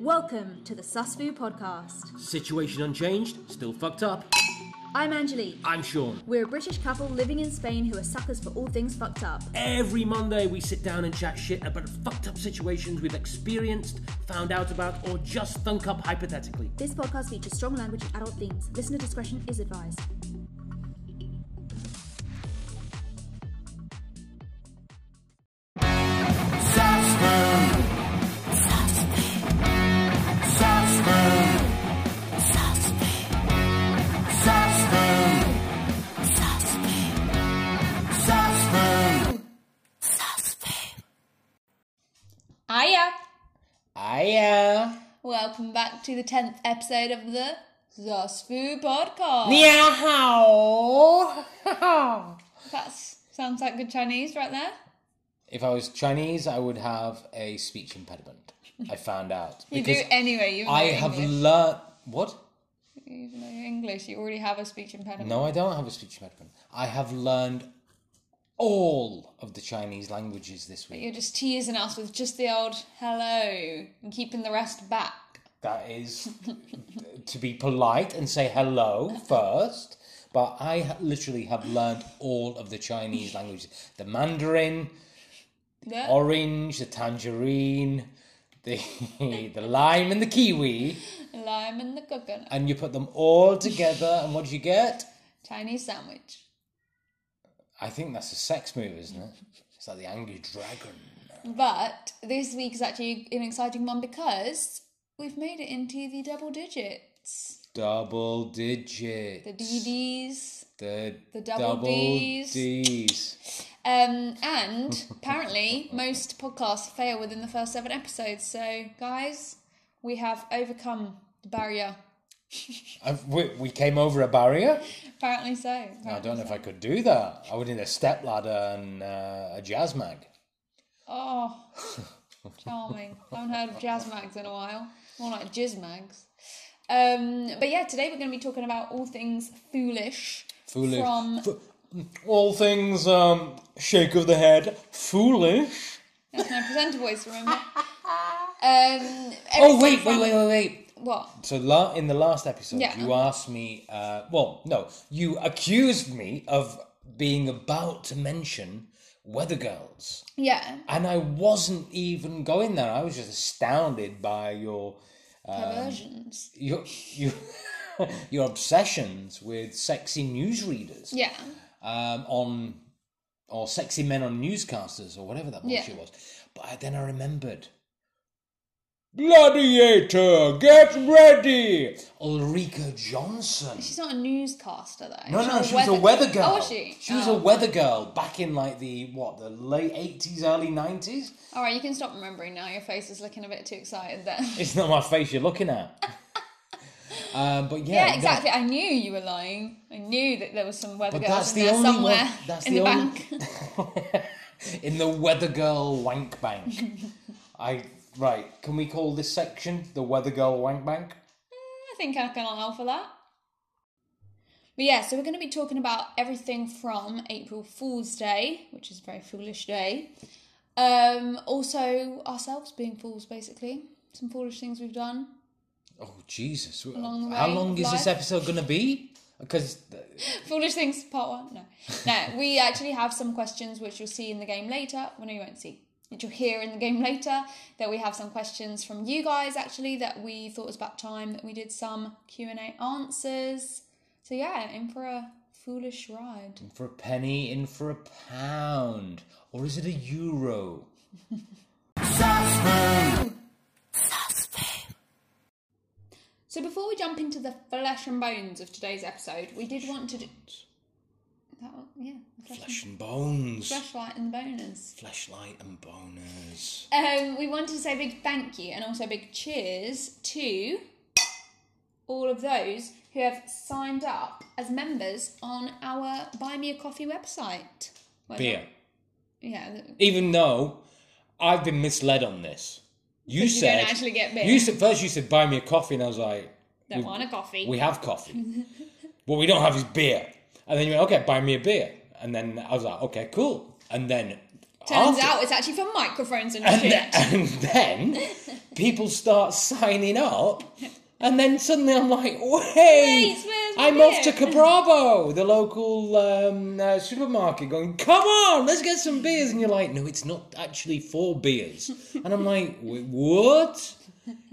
Welcome to the Susfu podcast. Situation unchanged, still fucked up. I'm Angelique. I'm Sean. We're a British couple living in Spain who are suckers for all things fucked up. Every Monday we sit down and chat shit about fucked up situations we've experienced, found out about, or just thunk up hypothetically. This podcast features strong language and adult themes. Listener discretion is advised. Back to the 10th episode of the Susfu podcast. Meow! That sounds like good Chinese right there. if I was Chinese, I would have a speech impediment. I found out. You do anyway, you I have learned. What? Even though you're English, you already have a speech impediment. No, I don't have a speech impediment. I have learned all of the Chinese languages this week. You're just teasing us with just the old hello and keeping the rest back. That is to be polite and say hello first. But I literally have learned all of the Chinese languages the Mandarin, Yeah. orange, the tangerine, the, the lime, and the kiwi. Lime and the coconut. And you put them all together, and what do you get? Chinese sandwich. I think that's a sex move, isn't it? It's like the angry dragon. But this week is actually an exciting one because we've made it into the double digits. Double digits. The DDs. The, The double Ds. Ds. Um, and apparently, most podcasts fail within the first seven episodes. So, guys, we have overcome the barrier. We, we came over a barrier. Apparently so. I don't know if I could do that. I would need a step ladder and uh, a jazz mag. Oh, charming. I haven't heard of jazz mags in a while. More like jizz mags. Um, but yeah, today we're going to be talking about all things foolish. Foolish. From Fo- all things um, shake of the head. Foolish. that's my presenter voice. Remember? Um, Oh wait, from- wait, wait, wait, wait. What? So la- in the last episode, Yeah. you asked me. Uh, well, no, you accused me of being about to mention Weather Girls, Yeah, and I wasn't even going there. I was just astounded by your perversions. your your, your obsessions with sexy newsreaders. Yeah. um, on or sexy men on newscasters or whatever that bullshit Yeah. was. But I, then I remembered. Gladiator, get ready! Ulrika Jonsson. She's not a newscaster though. No, She's no, not she was a weather girl. Oh, was she? She was Oh. a weather girl back in like the what, the late eighties, early nineties. All right, you can stop remembering now. Your face is looking a bit too excited there. It's not my face you're looking at. um, but yeah, yeah, no, exactly. I knew you were lying. I knew that there was some weather But girls that's in the there only somewhere one. That's in the, the, only, bank. in the weather girl wank bank. I right. Can we call this section the weather girl wank bank? I think I can allow for that. But yeah, so we're going to be talking about everything from April Fool's Day, which is a very foolish day. Um, also, ourselves being fools, basically. Some foolish things we've done. Oh Jesus! Along the How long is this episode gonna be? Because Foolish things, part one. No, no. We actually have some questions which you'll see in the game later. Well, no, you won't see. Which you'll hear in the game later. That we have some questions from you guys actually that we thought was about time that we did some Q and A answers. So yeah, in for a foolish ride. In for a penny, in for a pound, or is it a euro? So before we jump into the flesh and bones of today's episode, we did want to do. That one, yeah, flesh, Flesh and bones, and, fleshlight and boners. fleshlight and boners. Um, we wanted to say a big thank you and also a big cheers to all of those who have signed up as members on our Buy Me a Coffee website. Beer. Yeah, Even though I've been misled on this. You you said don't actually get beer. You said first. You said buy me a coffee, and I was like, don't we- want a coffee. We have coffee. what we don't have is beer. And then you went, okay, buy me a beer. And then I was like, okay, cool. And then Turns after- out it's actually for microphones and, and shit. and then people start signing up, and then suddenly I'm like, wait, Wait, I'm off to beer?" Caprabo, the local um, uh, supermarket, going, come on, let's get some beers. And you're like, no, it's not actually four beers. And I'm like, wait, what?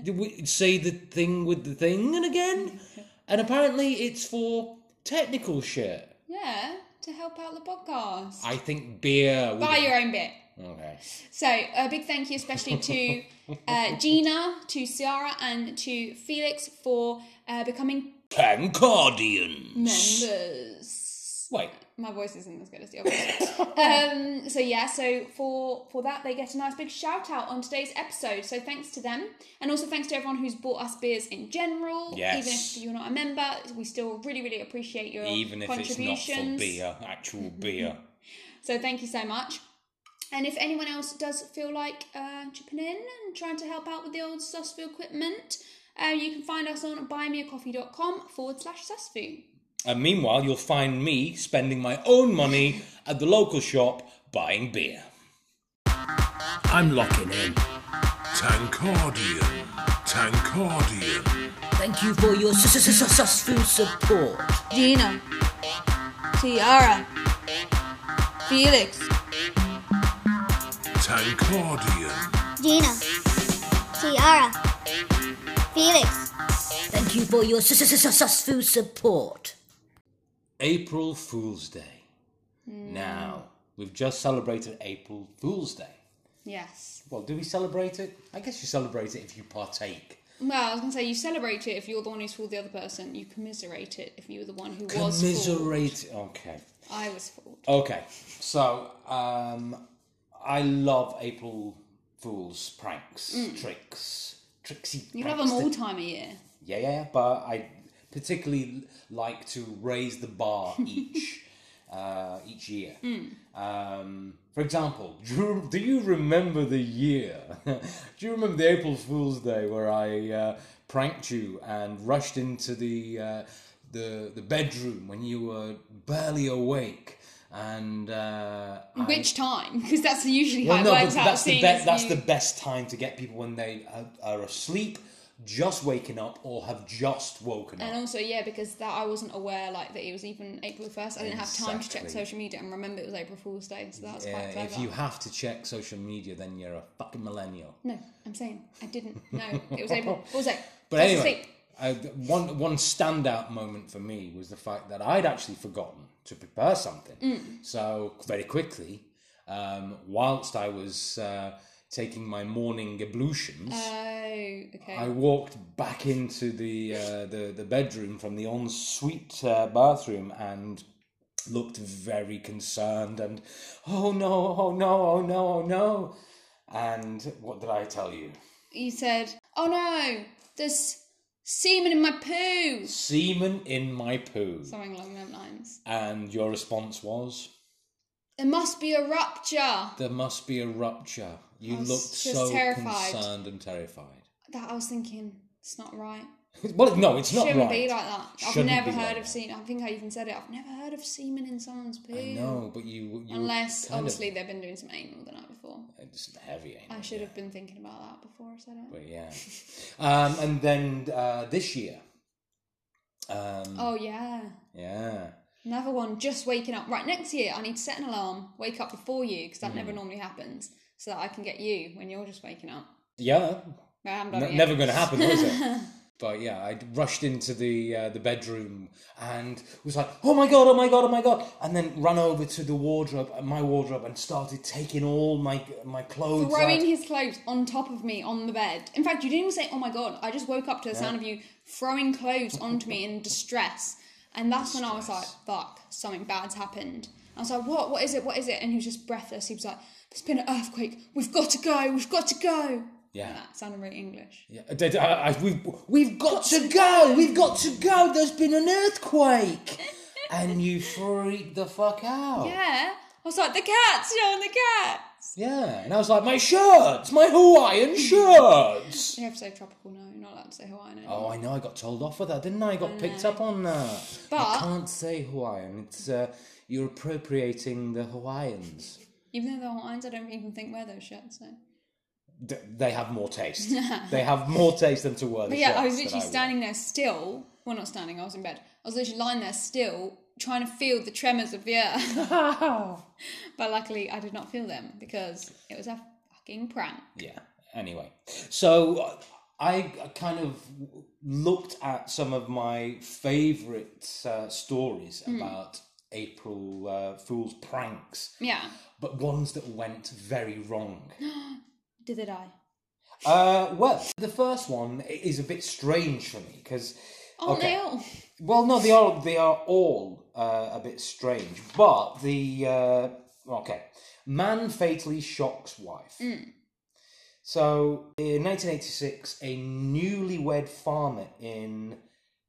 Did we say the thing with the thing and again? And apparently it's for technical shit. Yeah, to help out the podcast. I think beer. would- Buy your own bit. Okay. So a big thank you, especially to uh, Gina, to Ciara, and to Felix for uh, becoming Tankardians. members. Wait. My voice isn't as good as the others. um, so yeah, so for for that they get a nice big shout out on today's episode. So thanks to them, and also thanks to everyone who's bought us beers in general. Yes. Even if you're not a member, we still really really appreciate your Even if it's not for beer, actual beer. So thank you so much. And if anyone else does feel like uh, chipping in and trying to help out with the old Susfu equipment, uh, you can find us on buymeacoffee.com forward slash Susfu. And meanwhile, you'll find me spending my own money at the local shop buying beer. I'm locking in. Tankardian. Tankardian. Thank you for your sus- sus- sus- sus- food support. Gina, Tiara, Felix, Tankardian. Gina, Tiara, Felix, Thank you for your sus- sus- sus- sus- food support. April Fool's Day. Now, we've just celebrated April Fool's Day. Yes. Well, do we celebrate it? I guess you celebrate it if you partake. Well, I was going to say, you celebrate it if you're the one who's fooled the other person. You commiserate it if you were the one who was fooled. Commiserate. Okay. I was fooled. Okay. So, um, I love April Fool's pranks, tricks, tricksy. You pranks them all time of year. Yeah, yeah, yeah, but I particularly like to raise the bar each uh, each year. Um, for example, do you, do you remember the year? do you remember the April Fool's Day where I uh, pranked you and rushed into the uh, the the bedroom when you were barely awake? And uh, Which time? Because that's usually how well, it no, works but out. that's the be- that's you- the best time to get people when they are, are asleep, just waking up, or have just woken up. And also, yeah, because that I wasn't aware like that it was even April first. I didn't have time to check social media and remember it was April Fool's Day. So that's quite Yeah, clever. if you have to check social media, then you're a fucking millennial. No, I'm saying I didn't. No, it was April Fool's Day. But anyway, one one standout moment for me was the fact that I'd actually forgotten to prepare something. Mm. So very quickly, um, whilst I was uh, taking my morning ablutions. Oh, okay. I walked back into the uh, the the bedroom from the ensuite uh, bathroom and looked very concerned and oh no oh no oh no oh no and what did I tell you? you said, "Oh no, there's semen in my poo." Semen in my poo. Something along those lines. And your response was There must be a rupture. there must be a rupture. You was looked just so terrified. concerned and terrified. That I was thinking, it's not right. Well, no, it's not Shouldn't right. be like that. I've Shouldn't never be heard like of that. semen. I think I even said it. I've never heard of semen in someone's poo. I know, but you, you Unless, kind of- obviously, they've been doing some anal the night before. it's heavy. ain't I it? should have been thinking about that before I said it. But yeah. Um, and then uh, this year. Um, Oh, yeah. Yeah. Another one, just waking up. Right, next year, I need to set an alarm, wake up before you, because that never normally happens, so that I can get you when you're just waking up. Yeah. N- never going to happen, was it? But yeah, I rushed into the uh, the bedroom and was like, "Oh my god! Oh my god! Oh my god!" And then ran over to the wardrobe, uh, my wardrobe, and started taking all my my clothes Throwing out. his clothes on top of me on the bed. In fact, you didn't even say, oh my god. I just woke up to the sound of you throwing clothes onto me in distress. And that's when I was like, fuck, something bad's happened. I was like, what? What is it? What is it? And he was just breathless. He was like, there's been an earthquake. We've got to go. We've got to go. Yeah. That sounded really English. Yeah, I I- I- we've, we've got to go! We've got to go! There's been an earthquake! and you freaked the fuck out. Yeah. I was like, the cats, showing the cats. Yeah, and I was like, my shirts! My Hawaiian shirts! You have to say tropical no. You're not allowed to say Hawaiian anymore. Oh, I know, I got told off for that, didn't I? I got picked up on that. But- you can't say Hawaiian. It's, uh, you're appropriating the Hawaiians. Even though they're Hawaiians, I don't even think wear those shirts. So. th- they have more taste. they have more taste than to wear the But yeah, I was that literally wear. standing there still. Well, not standing. I was in bed. I was literally lying there still, trying to feel the tremors of the earth. but luckily, I did not feel them because it was a fucking prank. Yeah. Anyway, so I kind of looked at some of my favourite uh, stories Hmm. about April uh, Fool's pranks, Yeah. but ones that went very wrong. Did they die? Uh, well, the first one is a bit strange for me because. Aren't they all? Well, no, they are they are all uh, a bit strange, but the uh, okay, man fatally shocks wife. So in 1986, a newlywed farmer in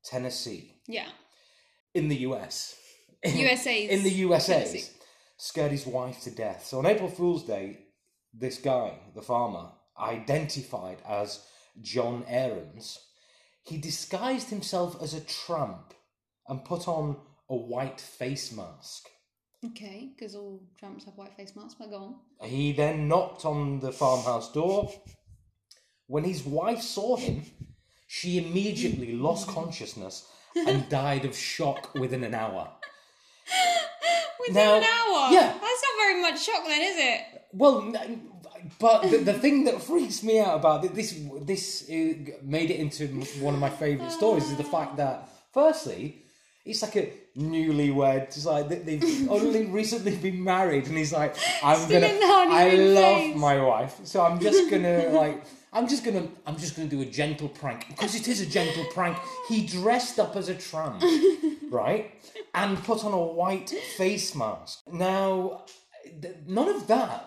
Tennessee, Yeah. in the US, USA's in the USA, Tennessee. scared his wife to death. So on April Fool's Day, this guy, the farmer, identified as John Aarons, he disguised himself as a tramp and put on a white face mask. Okay, because all tramps have white face masks, but go on. He then knocked on the farmhouse door. When his wife saw him, she immediately lost consciousness and died of shock within an hour. Within Now- an hour? yeah. That's not very much shock then, is it? Well, but the, the thing that freaks me out about it- this this made it into one of my favourite stories is the ah. fact that firstly, it's like a newlywed. It's like they- they've only recently been married, and he's like, "I'm Still gonna, in the honeymoon I love phase." my wife, so I'm just gonna like." I'm just gonna I'm just gonna do a gentle prank because it is a gentle prank. He dressed up as a tramp, right, and put on a white face mask. Now, th- none of that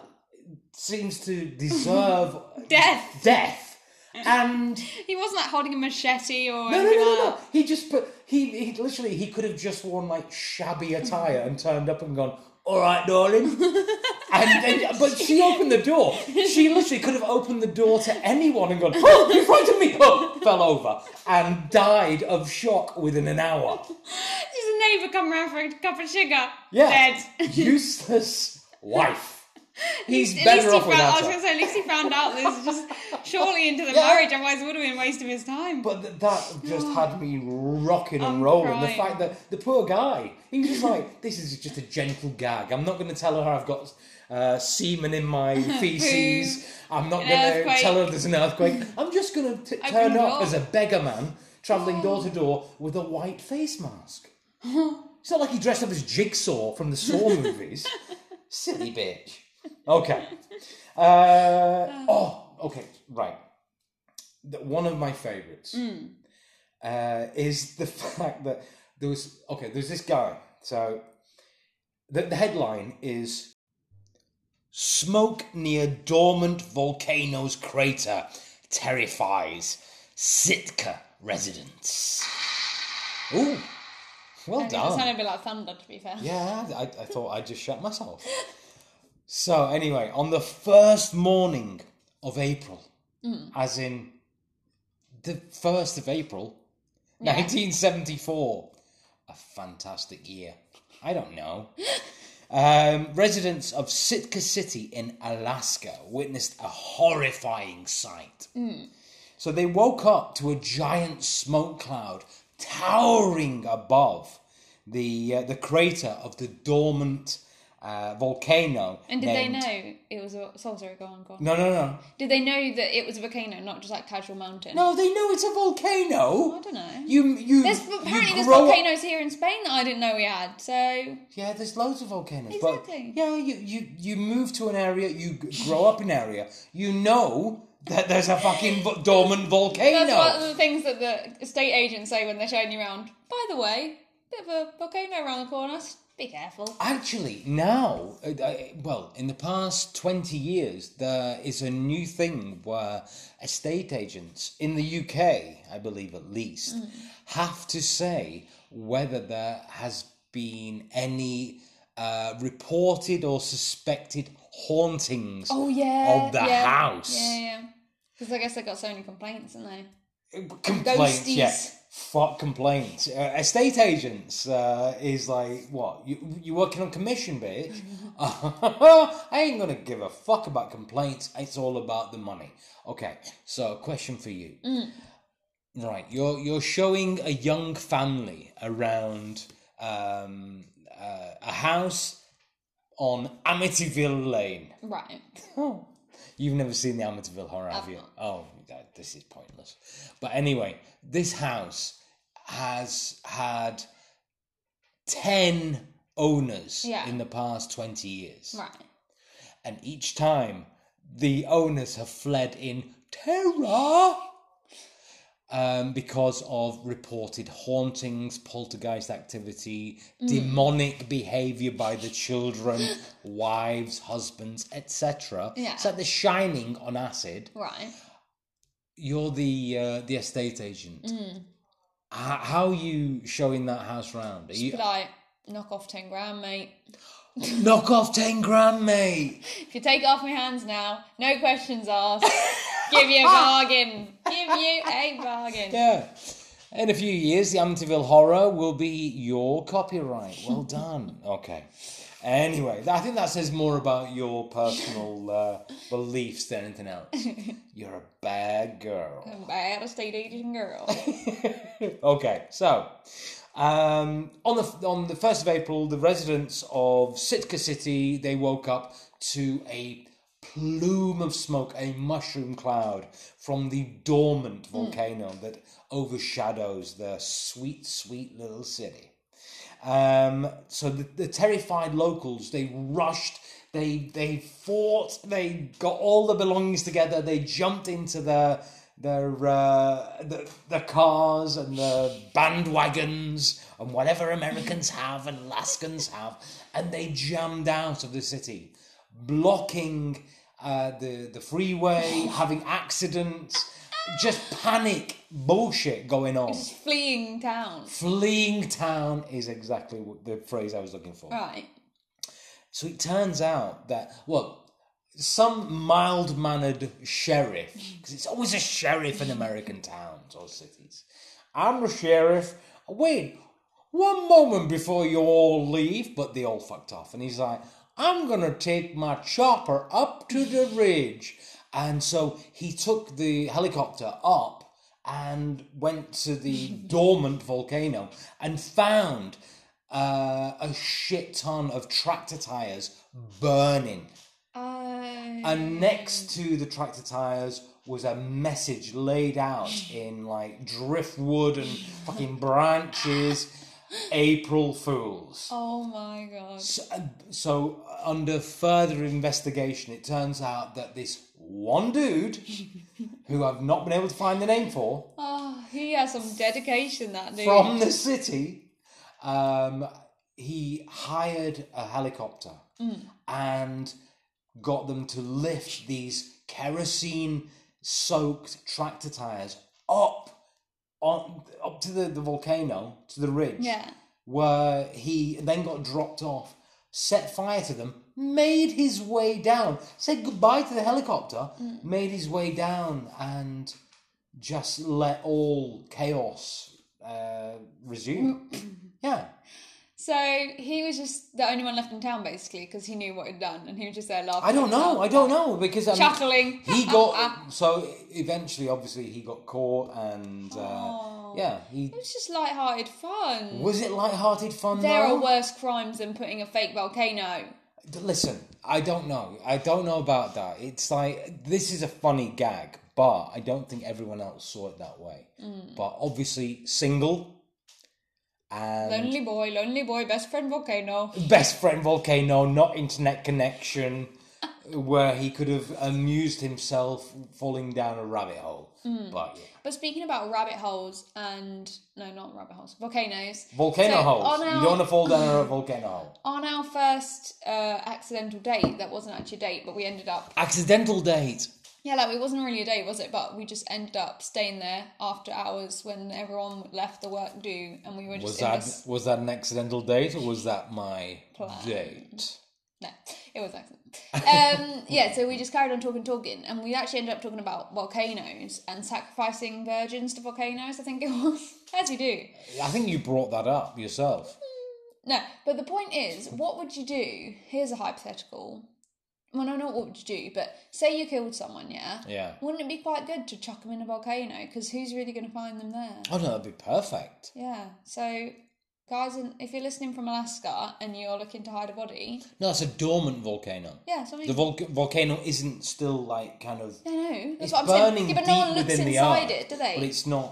seems to deserve Death. death. And He wasn't like holding a machete or no, no, anything no, no, no. He just put he he literally he could have just worn like shabby attire and turned up and gone. All right, darling. and, and but she opened the door. She literally could have opened the door to anyone and gone. Oh, you frightened me! Oh, fell over and died of shock within an hour. A neighbour come round for a cup of sugar. Yeah, Dead. useless wife. He's At better off found, I without was her. going to say, at least he found out this is just shortly into the Yeah. marriage, otherwise it would have been a waste of his time. But th- that just had me rocking and I'm rolling. The fact that the poor guy, he was just like, this is just a gentle gag. I'm not going to tell her I've got uh, semen in my feces. I'm not going to tell her there's an earthquake. I'm just going to turn up as a beggar man travelling door to door with a white face mask. It's not like he dressed up as Jigsaw from the Saw movies. Silly bitch. Okay. Uh, oh, okay, right. The- One of my favourites uh, is the fact that there was okay. There's this guy. So the, the headline is "Smoke near dormant volcano's crater terrifies Sitka residents." Ooh, well It done. sounded a bit like thunder, to be fair. Yeah, I, I thought I'd just shut myself. So, anyway, on the first morning of April, as in the 1st of April, 1974, a fantastic year. I don't know. Um, residents of Sitka City in Alaska witnessed a horrifying sight. So they woke up to a giant smoke cloud towering above the uh, the crater of the dormant uh, volcano. And did they know it was a. So sorry, go on, go on. No, no, no. Did they know that it was a volcano, not just like casual mountain? No, they know it's a volcano. I don't know. You, you. There's you apparently there's grow up- volcanoes here in Spain that I didn't know we had. So Yeah, there's loads of volcanoes. Exactly. But yeah, you, you you move to an area, you grow up in an area, you know that there's a fucking dormant volcano. that's one of the things that the estate agents say when they're showing you around. By the way, bit of a volcano around the corner. Be careful. Actually, now, uh, uh, well, in the past 20 years, there is a new thing where estate agents in the UK, I believe at least, Mm. have to say whether there has been any uh, reported or suspected hauntings Oh yeah. of the yeah. house. Yeah, yeah. Because I guess they got so many complaints, didn't they? complaints. Yeah, Ghosties. Fuck complaints. Uh, estate agents uh, is like what you you working on commission, bitch. I ain't gonna give a fuck about complaints. It's all about the money. Okay, so question for you. Right, you're you're showing a young family around um, uh, a house on Amityville Lane. Right. You've never seen the Amityville horror, have you? Oh, that, this is pointless. But anyway, this house has had 10 owners Yeah. in the past 20 years. Right. And each time the owners have fled in terror um, because of reported hauntings, poltergeist activity, Mm. demonic behavior by the children, wives, husbands, etc. Yeah. It's like The Shining on acid. Right. You're the uh, the estate agent. Mm. H- how are you showing that house round? Are you Be like, knock off 10 grand, mate. knock off ten grand, mate? If you take it off my hands now, no questions asked. Give you a bargain. Give you a bargain. Yeah. In a few years, the Amityville Horror will be your copyright. Well done. Okay. Anyway, I think that says more about your personal uh, beliefs than anything else. You're a bad girl. A bad estate agent girl. Okay, so um, on the on the first of April, the residents of Sitka City they woke up to a plume of smoke, a mushroom cloud from the dormant volcano that overshadows the sweet, sweet little city. Um, so the, the terrified locals they rushed. They they fought. They got all the belongings together. They jumped into their their uh, the, the cars and the bandwagons and whatever Americans have and Alaskans have, and they jammed out of the city, blocking uh, the the freeway, having accidents, just panic bullshit going on. Just fleeing town. Fleeing town is exactly what the phrase I was looking for. Right. So it turns out that, well, some mild mannered sheriff, because it's always a sheriff in American towns or cities. I'm the sheriff. Wait, one moment before you all leave, but they all fucked off. And he's like, I'm to take my chopper up to the ridge. And so he took the helicopter up and went to the dormant volcano and found uh, a shit ton of tractor tires burning. Uh, And next to the tractor tires was a message laid out in like driftwood and fucking branches. April Fools. oh my god. So, so, under further investigation, it turns out that this one dude, who I've not been able to find the name for, Oh, he has some dedication, that dude. from the city, um, he hired a helicopter and got them to lift these kerosene soaked tractor tires up on up to the, the volcano to the ridge Yeah. where he then got dropped off set fire to them made his way down said goodbye to the helicopter made his way down and just let all chaos uh, resume yeah So he was just the only one left in town, basically, because he knew what he'd done, and he was just there laughing. I don't know. I don't know because mean, Chuckling. he got so eventually, obviously, he got caught, and uh, yeah, he It was just light-hearted fun. was it light-hearted fun. there though? are worse crimes than putting a fake volcano. Listen, I don't know. I don't know about that. It's like this is a funny gag, but I don't think everyone else saw it that way. Mm. But obviously, single and Lonely boy, lonely boy, best friend volcano. best friend volcano, not internet connection, where he could have amused himself falling down a rabbit hole. Mm. But yeah. But speaking about rabbit holes and no, not rabbit holes, volcanoes. Volcano So, holes. On You don't want to fall down a volcano hole. on our first uh, accidental date, that wasn't actually a date, but we ended up Accidental date. Yeah, like it wasn't really a date, was it? But we just ended up staying there after hours when everyone left the work do, and we were just Was that this. was that an accidental date or was that my Plan. date? No, it was accident. Um, yeah, so we just carried on talking, talking, and we actually ended up talking about volcanoes and sacrificing virgins to volcanoes. I think it was, as you do. I think you brought that up yourself. No, but the point is, what would you do? Here's a hypothetical. Well, no, not what would you do, but say you killed someone, yeah? Yeah. Wouldn't it be quite good to chuck them in a volcano? Because who's really going to find them there? Oh no, that'd be perfect. Yeah. So, guys, in- if you're listening from Alaska and you're looking to hide a body, No, it's a dormant volcano. yeah, something. The vol- volcano isn't still like kind of. no, no, that's It's what I'm saying. burning Yeah, but deep no one looks within the inside earth, it, do they? But it's not.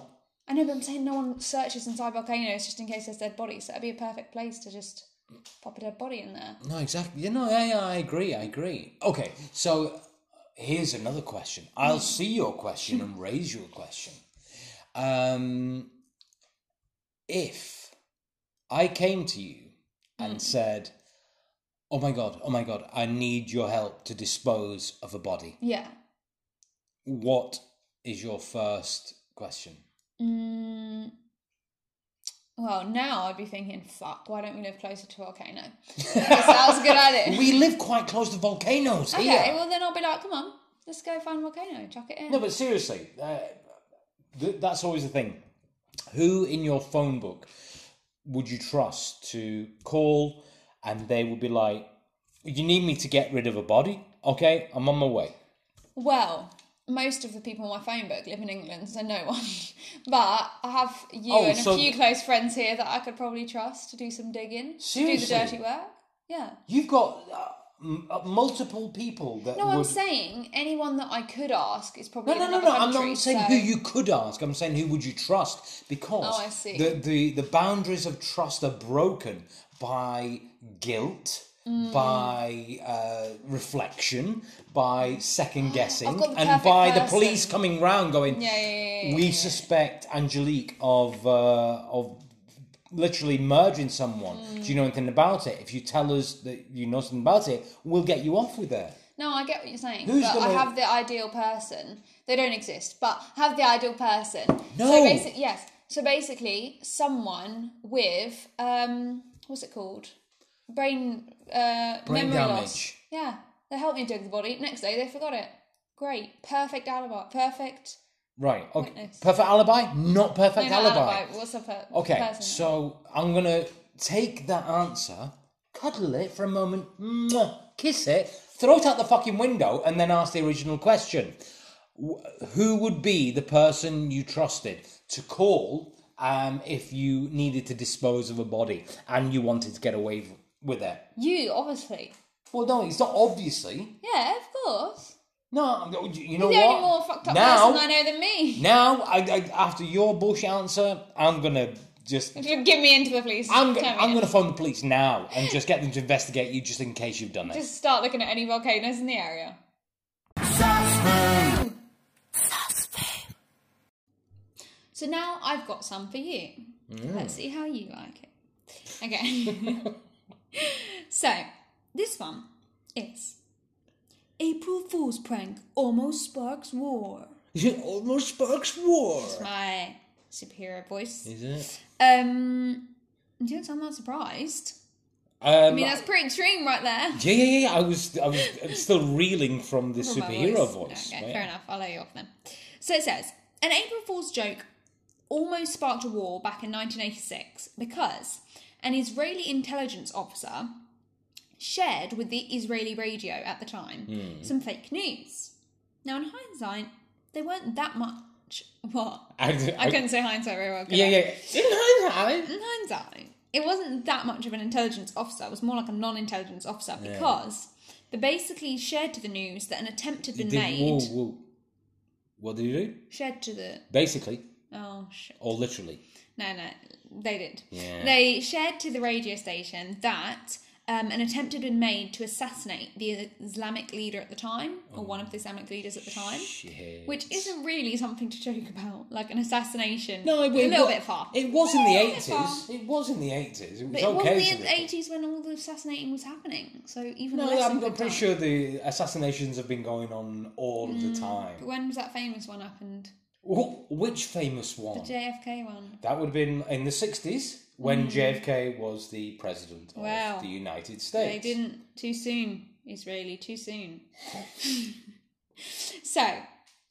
I know, but I'm saying no one searches inside volcanoes just in case there's dead bodies. So that'd be a perfect place to just pop a dead body in there. No, exactly. You know, yeah, yeah, I agree. I agree. Okay, so here's another question. I'll see your question and raise your question. Um, if I came to you and said, "Oh my god, oh my god, I need your help to dispose of a body," Yeah. what is your first question? Mm, well, now I'd be thinking, fuck, why don't we live closer to a volcano? that sounds a good idea. We live quite close to volcanoes okay, here. well then I'll be like, come on, let's go find a volcano, chuck it in. No, but seriously, uh, th- that's always the thing. Who in your phone book would you trust to call and they would be like, You need me to get rid of a body? Okay, I'm on my way. Well, most of the people in my phone book live in England, so no one. but I have you Oh, and so- a few close friends here that I could probably trust to do some digging, to do the dirty work. Yeah. You've got uh, m- uh, multiple people that No, would. I'm saying anyone that I could ask is probably No, no, no, no. I'm not saying so- who you could ask. I'm saying who would you trust because Oh, I see. the the the boundaries of trust are broken by guilt. Mm. By uh, reflection, by second guessing, I've got the and by the police coming round going, Yeah, yeah, yeah, "We suspect Angelique of uh, of literally murdering someone. Mm. Do you know anything about it? If you tell us that you know something about it, we'll get you off with it." No, I get what you're saying. Who's but I gonna- I have the ideal person. They don't exist, but have the ideal person. No. So basic, yes. So basically, someone with um, what's it called? Brain uh, Brain memory loss. Yeah, they helped me dig the body. Next day, they forgot it. Great, perfect alibi. Perfect. Right. Okay. Witness. Perfect alibi? Not perfect No, not alibi. What's the per- Okay. person? So I'm gonna take that answer, cuddle it for a moment, kiss it, throw it out the fucking window, and then ask the original question: Who would be the person you trusted to call um, if you needed to dispose of a body and you wanted to get away with it? you obviously. Well, no, it's not obviously. Yeah, of course. No, you know You're what? more fucked up now, person I know than me. now, I, I, after your bush answer, I'm gonna just give me into the police, I'm, go- I'm to phone the police now and just get them to investigate you just in case you've done it. Just start looking at any volcanoes in the area. So now I've got some for you. Mm. Let's see how you like it. Okay. so, this one is April Fool's prank almost sparks war. Is It almost sparks war. It's My superior voice. Is it? Um, you don't sound that surprised. Um, I mean, that's pretty extreme right there. yeah, yeah, yeah. I was, I was still reeling from the From superhero voice. Okay, right? fair enough. I'll let you off then. So it says an April Fool's joke almost sparked a war back in 1986 because an Israeli intelligence officer shared with the Israeli radio at the time Hmm. some fake news. Now, in hindsight, they weren't that much. What? I, I couldn't say hindsight very well. Yeah, I? yeah. In hindsight, in hindsight, it wasn't that much of an intelligence officer. It was more like a non-intelligence officer because they basically shared to the news that an attempt had been Did- made. whoa, whoa. What did you do? Shared to the Basically, oh shit. or literally. No, no, they did. Yeah. They shared to the radio station that um, an attempt had been made to assassinate the Islamic leader at the time, or one of the Islamic leaders at the time, Shit. which isn't really something to joke about. Like an assassination. No, it, a little bit far. It was in the little bit far. eighties. It was in the eighties. It was But it okay. wasn't to the eighties when all the assassinating was happening. So even No, less I'm, I'm pretty time. sure the assassinations have been going on all of the time. When was that famous one happened? Wh- Which famous one? The JFK one. That would have been in the 60s when JFK was the president Mm. Wow. of the United States. They didn't too soon. Israeli too soon. so,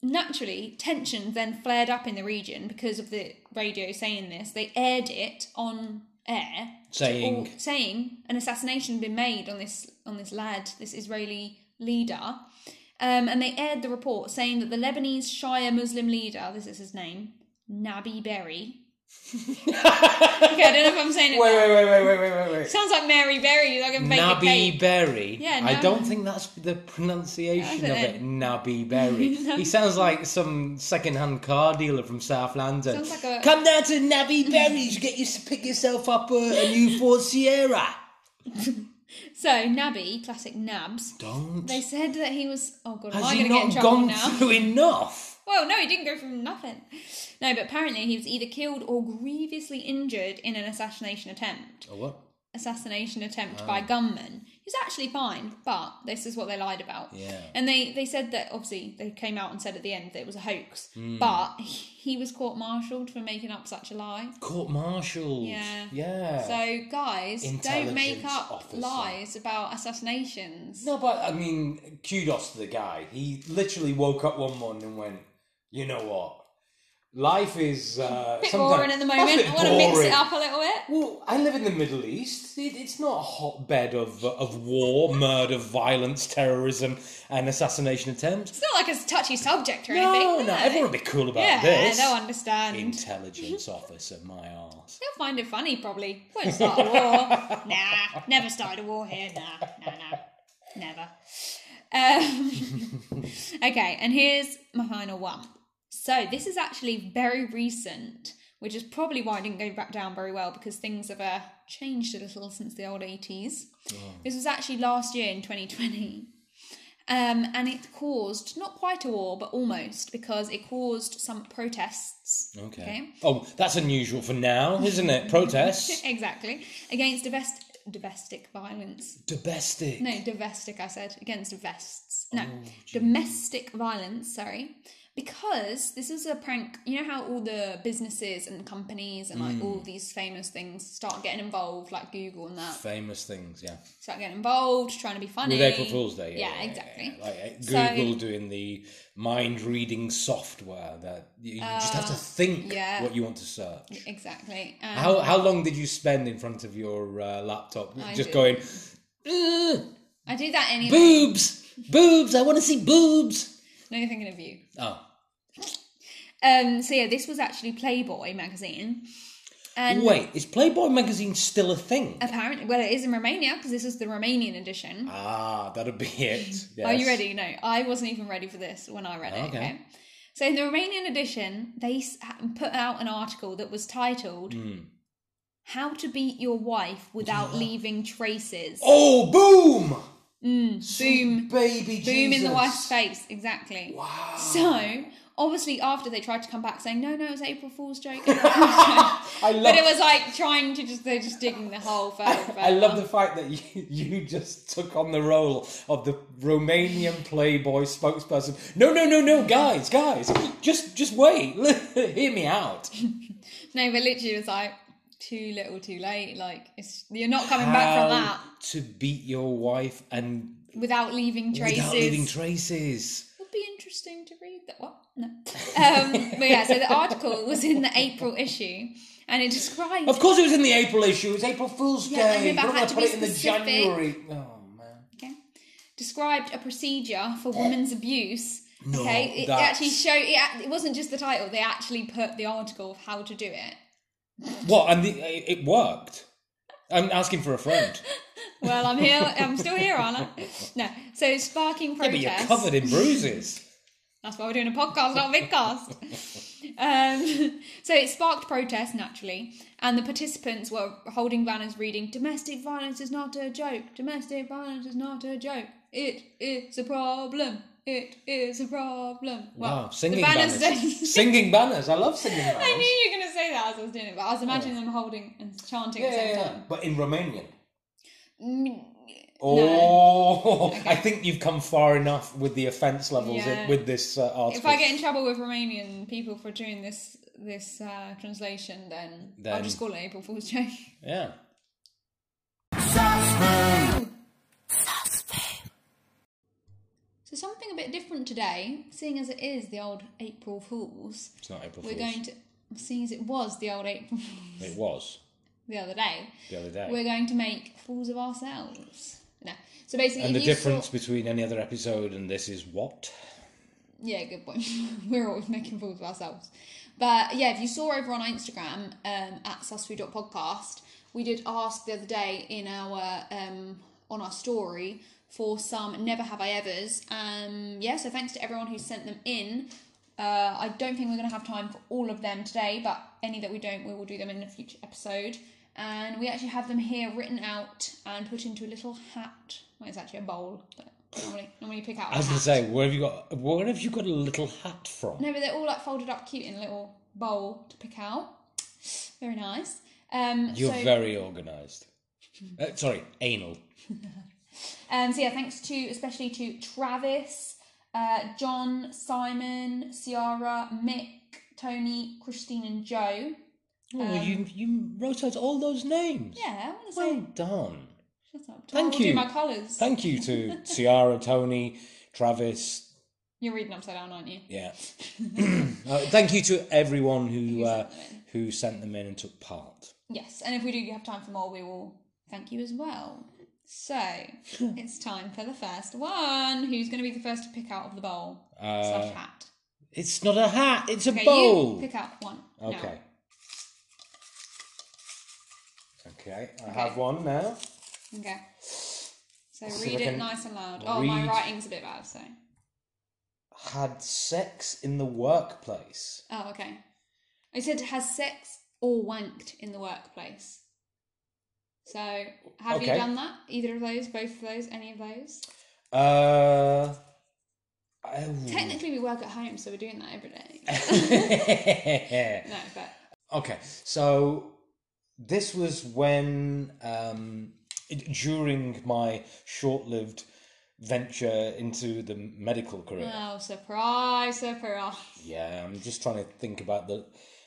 naturally, tension then flared up in the region because of the radio saying this. They aired it on air, Saying- all- saying an assassination had been made on this on this lad, this Israeli leader. Um, and they aired the report saying that the Lebanese Shia Muslim leader, this is his name, Nabih Berri. okay, I don't know if I'm saying it. Wait, right. wait, wait, wait, wait, wait, wait. Sounds like Mary Berry, like a Nabi. Berry. Yeah, I don't think that's the pronunciation of it. it. Nabih Berri. he sounds like some second-hand car dealer from South London. Sounds like a- Come down to Nabih Berri's, get you pick yourself up a, a new Ford Sierra. So Nabi, classic Nabs. Don't. They said that he was. Oh god, am Has I he going to get in not gone through enough? Well, no, he didn't go from nothing. No, but apparently he was either killed or grievously injured in an assassination attempt. Oh, what? Assassination attempt Oh. by gunmen. He's actually fine, but this is what they lied about. Yeah. And they, they said that obviously they came out and said at the end that it was a hoax, Hmm. but he was court martialed for making up such a lie. Court martialed. Yeah. Yeah. So guys, don't make up officer. lies about assassinations. No, but I mean, kudos to the guy. He literally woke up one morning and went, "You know what? Life is uh, bit boring at the moment. I want to mix it up a little bit. Well, I live in the Middle East. It, it's not a hotbed of of war, murder, violence, terrorism, and assassination attempts. It's not like a touchy subject or No, anything. no, no, everyone would be cool about yeah, this. they'll understand. Intelligence officer, my ass. They'll find it funny, probably. Won't start a war. nah, never started a war here. Nah, nah, nah, never. Um, okay, and here's my final one. So this is actually very recent, which is probably why I didn't go back down very well because things have uh, changed a little since the old 80s. This was actually last year in 2020. Um, and it caused not quite a war, but almost because it caused some protests. Okay. Oh, that's unusual for now, isn't it? Protests. Exactly. Against divest- domestic violence. Domestic. No, domestic, I said. Against vests. No, Oh, domestic violence, sorry. Because this is a prank. You know how all the businesses and companies and like Mm. all these famous things start getting involved, like Google and that. Famous things, yeah. Start getting involved, trying to be funny. With April Fool's Day, yeah. Yeah, yeah, exactly. yeah. Like uh, So- Google doing the mind reading software that you, you just have to think Uh, yeah. what you want to search. Exactly. Um, How how long did you spend in front of your uh, laptop I just did. going "Ugh, I do that anyway. boobs, boobs? I want to see boobs. No, you're thinking of you. Oh, Um, so yeah, this was actually Playboy magazine. And wait, is Playboy magazine still a thing? apparently, well, it is in Romania because this is the Romanian edition. Ah, that'll be it. Are you ready? No, I wasn't even ready for this when I read it. Okay. Okay. So in the Romanian edition, they put out an article that was titled Hmm. "How to Beat Your Wife Without Leaving Traces." Oh, boom! boom, baby, boom in the wife's face. Exactly. Wow. So obviously, after they tried to come back saying, "No, no, it was April Fool's joke," April Fool's joke. I love. but it was like trying to just they're just digging the hole further. and further. I love the fact that you, you just took on the role of the Romanian Playboy spokesperson. No, no, no, no, guys, guys, just just wait, hear me out. No, but literally, it was like too little, too late. Like it's you're not coming back from that to beat your wife and without leaving traces. without leaving traces. Would be interesting to read that. What? No. Um, but yeah, so the article was in the April issue, and it described. Of course, it was in the April issue. It's April Fool's Yeah, Day. know, but You're I not had to put be it in the. January. Oh man. Okay. Described a procedure for women's abuse. No, okay, it that's- actually showed. It, it wasn't just the title; they actually put the article of how to do it. What? And the, it worked. I'm asking for a friend. Well, I'm here. I'm still here, aren't No. So sparking Yeah, but you're covered in bruises. That's why we're doing a podcast, not a vidcast. um, so it sparked protests naturally, and the participants were holding banners reading "Domestic violence is not a joke. Domestic violence is not a joke. It is a problem. It is a problem." Well, wow, singing banners. banners. singing banners. I love singing banners. I knew you were going to say that as I was doing it, but I was imagining them holding and chanting Yeah, at the yeah, same yeah. time. But in Romanian. Mm, Oh, I think you've come far enough with the offence levels Yeah. in- with this uh, article. If I get in trouble with Romanian people for doing this this uh, translation, then, I'll just call it April Fool's joke. yeah. So something a bit different today, seeing as it is the old April Fools. It's not April We're Fool's. going to, seeing as it was the old April Fools It was the other day, the other day. we're going to make fools of ourselves. So basically, and the difference saw- between any other episode and this is what? Yeah, good point. We're always making fools of ourselves. But yeah, if you saw over on Instagram um, at susfood.podcast, we did ask the other day in our um, on our story for some never have I ever's. Um, yeah, so thanks to everyone who sent them in. Uh, I don't think we're going to have time for all of them today, but any that we don't, we will do them in a future episode. And we actually have them here written out and put into a little hat. Well, it's actually a bowl, but normally, normally you pick out. a I was going to say, where have you got? Where have you got a little hat from? No, but they're all like folded up cute in a little bowl to pick out. Very nice. Um, You're so, very organised. Uh, sorry, anal. um, so yeah, thanks to especially to Travis, uh, John, Simon, Ciara, Mick, Tony, Christine, and Joe. Oh, you you wrote out all those names. Um, Yeah, I want to Well say. done. Shut up. thank you. Do my colours. Thank you to Ciara, Tony, Travis. You're reading upside down, aren't you? Yeah. uh, thank you to everyone who Who uh, sent them in. who sent them in and took part. Yes, and if we do have time for more, we will thank you as well. So it's time for the first one. Who's going to be the first to pick out of the bowl slash hat? It's not a hat. It's a Okay, bowl. you pick out one. Okay. Okay, I have one now. Okay. So read it can nice and loud. Oh, my read- writing's a bit bad, so. Had sex in the workplace. Oh, okay. I said has sex or wanked in the workplace. So have you Okay. done that? Either of those, both of those, any of those? Uh. oh. Technically, we work at home, so we're doing that every day. no, but okay, so this was when, um, during my short-lived venture into the medical career. oh, surprise, surprise! Yeah, I'm just trying to think about the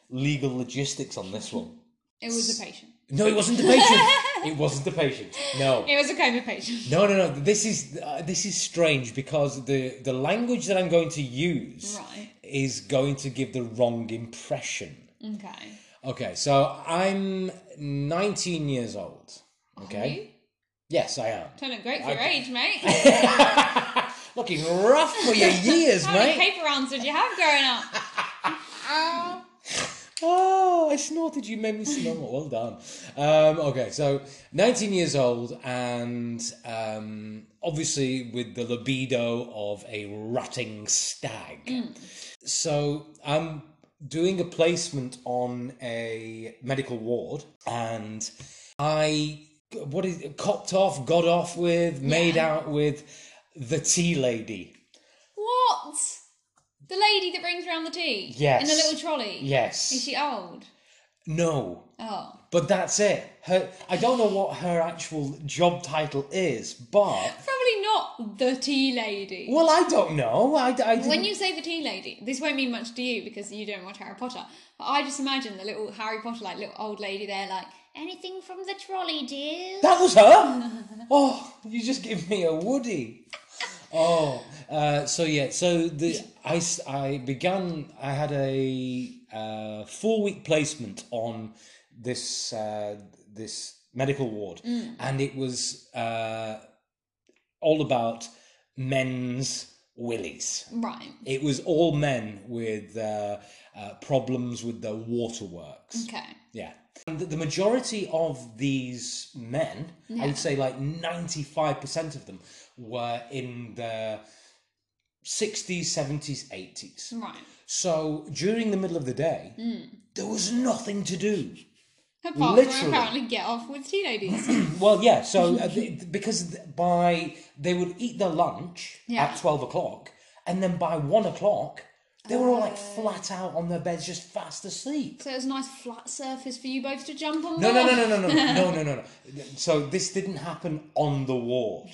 legal logistics on this one. It was a patient. No, it wasn't a patient. it wasn't a patient. No. It was a kind of patient. No, no, no. This is uh, this is strange because the the language that I'm going to use Right. is going to give the wrong impression. Okay. Okay, so I'm 19 years old. Okay. you? Yes, I am. Don't look great for your age, mate. Looking rough for your years, How many paper rounds did you have growing up? Oh, I snorted. You made me snort. Well done. Um, okay, so 19 years old, and um, obviously with the libido of a rutting stag. So I'm doing a placement on a medical ward, and I what is copped off, got off with, made out with the tea lady. What? The lady that brings around the tea? Yes. In a little trolley? Yes. Is she old? No. Oh. But that's it. Her, I don't know what her actual job title is, but Probably not the tea lady. well, I don't know. I, I When you say the tea lady, this won't mean much to you because you don't watch Harry Potter. But I just imagine the little Harry Potter, like little old lady there, like, anything from the trolley, dear? that was her. oh, you just give me a Woody. Oh, uh, so yeah, so the I I began. I had a uh, four week placement on this uh, this medical ward, and it was uh, all about men's willies. Right. It was all men with uh, uh, problems with the waterworks. Okay. Yeah. And the- the majority of these men, I would say like 95% of them, were in their 60s, 70s, 80s. Right. So during the middle of the day, there was nothing to do. Apart Literally. from apparently get off with teenagers. Well, yeah, so uh, th- because by they would eat their lunch Yeah. at 12 o'clock, and then by one o'clock, they were all like flat out on their beds, just fast asleep. so it was a nice flat surface for you both to jump on. No, no, no, no, no, no, no, no, no, no. So this didn't happen on the ward.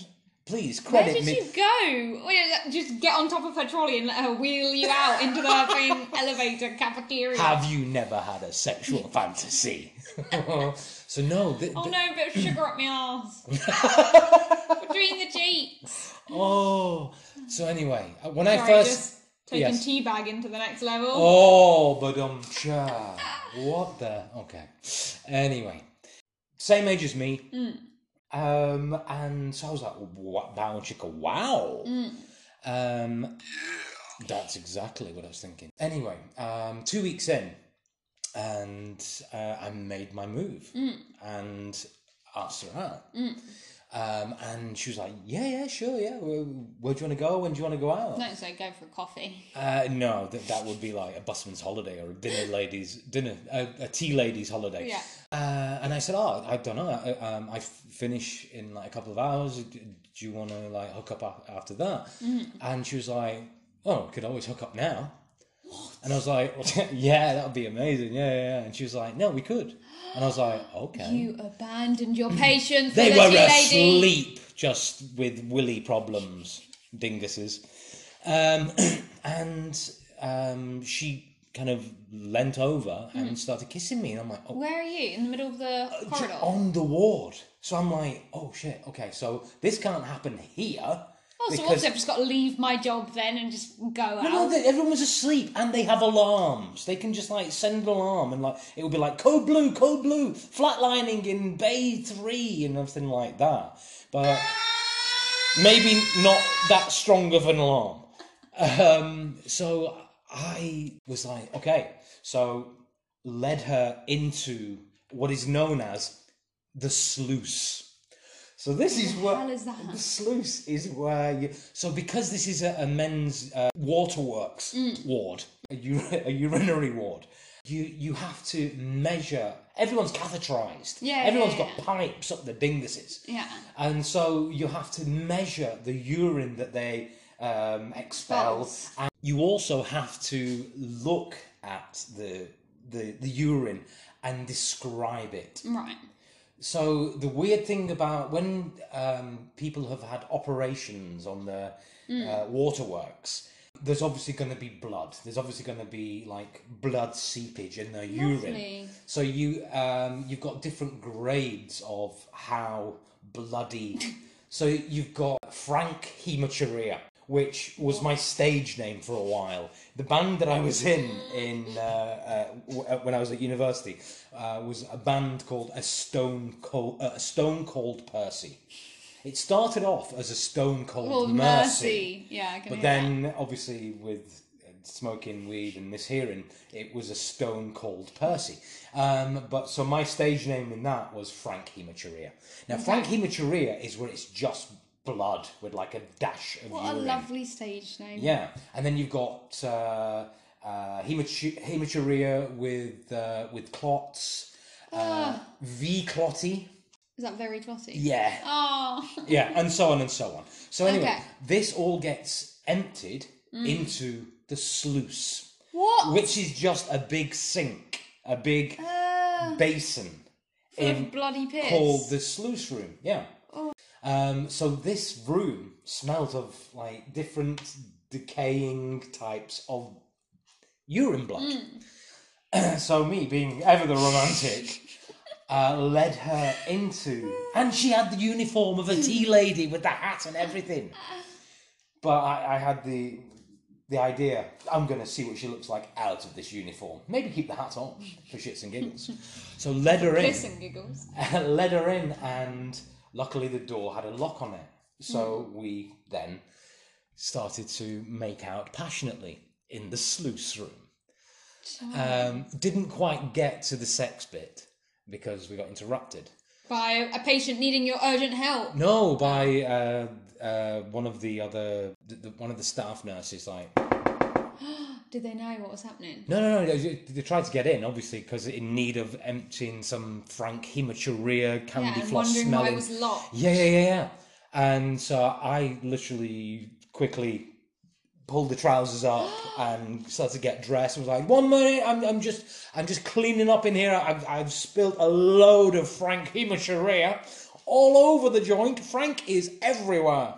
Please credit. me. Where did me. you go? Wait, Just get on top of her trolley and let her wheel you out into the fucking elevator cafeteria. Have you never had a sexual fantasy? so no. th- Oh no, a bit of sugar up my ass. Between the cheeks. Oh, so anyway, uh, when I first just taking yes. teabag into the next level. Oh, but um, cha. What the? Okay. Anyway, same age as me. Mm. Um, and so I was like, "What? Wow, chicka, wow." Mm. Um, that's exactly what I was thinking. Anyway, um, two weeks in, and uh, I made my move Mm. and asked her out. Um, and she was like, "Yeah, yeah, sure, yeah. Where, where do you want to go? When do you want to go out?" Don't say go for a coffee. Uh, no, that, that would be like a busman's holiday or a dinner ladies dinner a, a tea ladies holiday. Yeah. Uh, and I said, oh, I don't know. I, um, I finish in like a couple of hours. Do you want to like hook up after that? And she was like, oh, we could always hook up now. What? And I was like, yeah, that would be amazing. Yeah, yeah, yeah. And she was like, no, we could. And I was like, okay. You abandoned your patients. They were lady. asleep just with willy problems, dinguses. Um, and um, she kind of leant over and started kissing me. And I'm like, oh, Where are you? In the middle of the j- corridor? on the ward. So I'm like, oh shit, okay, so this can't happen here. Oh, so because-? I've just got to leave my job then and just go out. No, no, they- everyone's asleep and they have alarms. They can just like send an alarm and like it will be like code blue, code blue, flatlining in bay three and everything like that. But maybe not that strong of an alarm. Um, so I was like, okay, so led her into what is known as the sluice. So this is what hell is that? the sluice is where you. So because this is a, a men's uh, waterworks Mm. ward, a, ur- a urinary ward, you you have to measure. Everyone's catheterized. Yeah, Everyone's yeah, got pipes up the dinguses. Yeah. And so you have to measure the urine that they um, expel, and you also have to look at the the, the urine and describe it. Right. So the weird thing about when um, people have had operations on the uh, waterworks, there's obviously going to be blood. There's obviously going to be like blood seepage in the urine. So you um, you've got different grades of how bloody. so you've got Frank Hematuria, which was my stage name for a while. The band that I was in in uh, uh, w- uh, when I was at university uh, was a band called a Stone Cold uh, a Stone Cold Percy. It started off as a Stone Cold Well, Mercy. mercy. Yeah, But then, obviously, with uh, smoking weed and mishearing, it was a stone cold Percy. Um, but so my stage name in that was Frank Hematuria. Now, Frank Hematuria is where it's just blood with like a dash of. What a lovely stage name. Yeah, and then you've got uh, uh, hematu- hematuria with uh, with clots, uh, V clotty. Is that very clotty? Yeah, Oh. yeah, and so on and so on. So anyway, Okay. this all gets emptied into the sluice, What? which is just a big sink, a big basin in bloody piss. called the sluice room. Yeah. Um, so this room smells of like different decaying types of urine blood. so me being ever the romantic. Uh, led her into, and she had the uniform of a tea lady with the hat and everything. But I, I had the the idea. I'm going to see what she looks like out of this uniform. Maybe keep the hat on for shits and giggles. So led her in Piss and giggles. led her in, and luckily the door had a lock on it. So we then started to make out passionately in the sluice room. Um, didn't quite get to the sex bit because we got interrupted. By a patient needing your urgent help. No, by uh, uh, one of the other, the, the, one of the staff nurses. Like, Did they know what was happening? no, no, no. They, they tried to get in, obviously, because in need of emptying some Frank hematuria candy Yeah, floss wondering why smelling. it was locked. Yeah, yeah, yeah, yeah. And so I literally quickly pulled the trousers up and started to get dressed. I was like, one minute, I'm, I'm just, I'm just cleaning up in here. I've, I've spilled a load of Frank hematuria all over the joint. Frank is everywhere.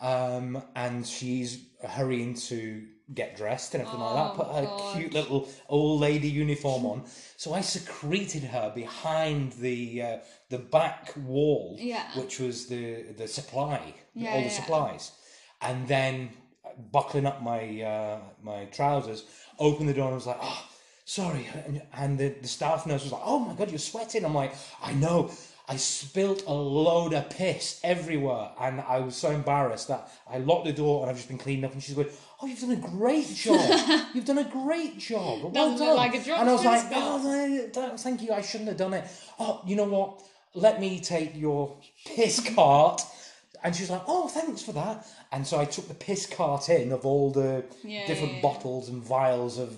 Um, and she's hurrying to get dressed and everything like that. Put her God. cute little old lady uniform on. So I secreted her behind the uh, the back wall, Yeah. which was the the supply, Yeah, all the yeah. supplies, and then buckling up my uh, my trousers, opened the door and was like, "Oh, sorry," and, and the, the staff nurse was like, "Oh my god, you're sweating." I'm like, "I know." I spilt a load of piss everywhere, and I was so embarrassed that I locked the door and I've just been cleaning up. And she's going, "Oh, you've done a great job. you've done a great job. Well Doesn't look done." like and I was like. "Oh, no, thank you. I shouldn't have done it. Oh, you know what? Let me take your piss cart." And she's like, "Oh, thanks for that." And so I took the piss cart in of all the Yeah, different yeah, bottles and vials of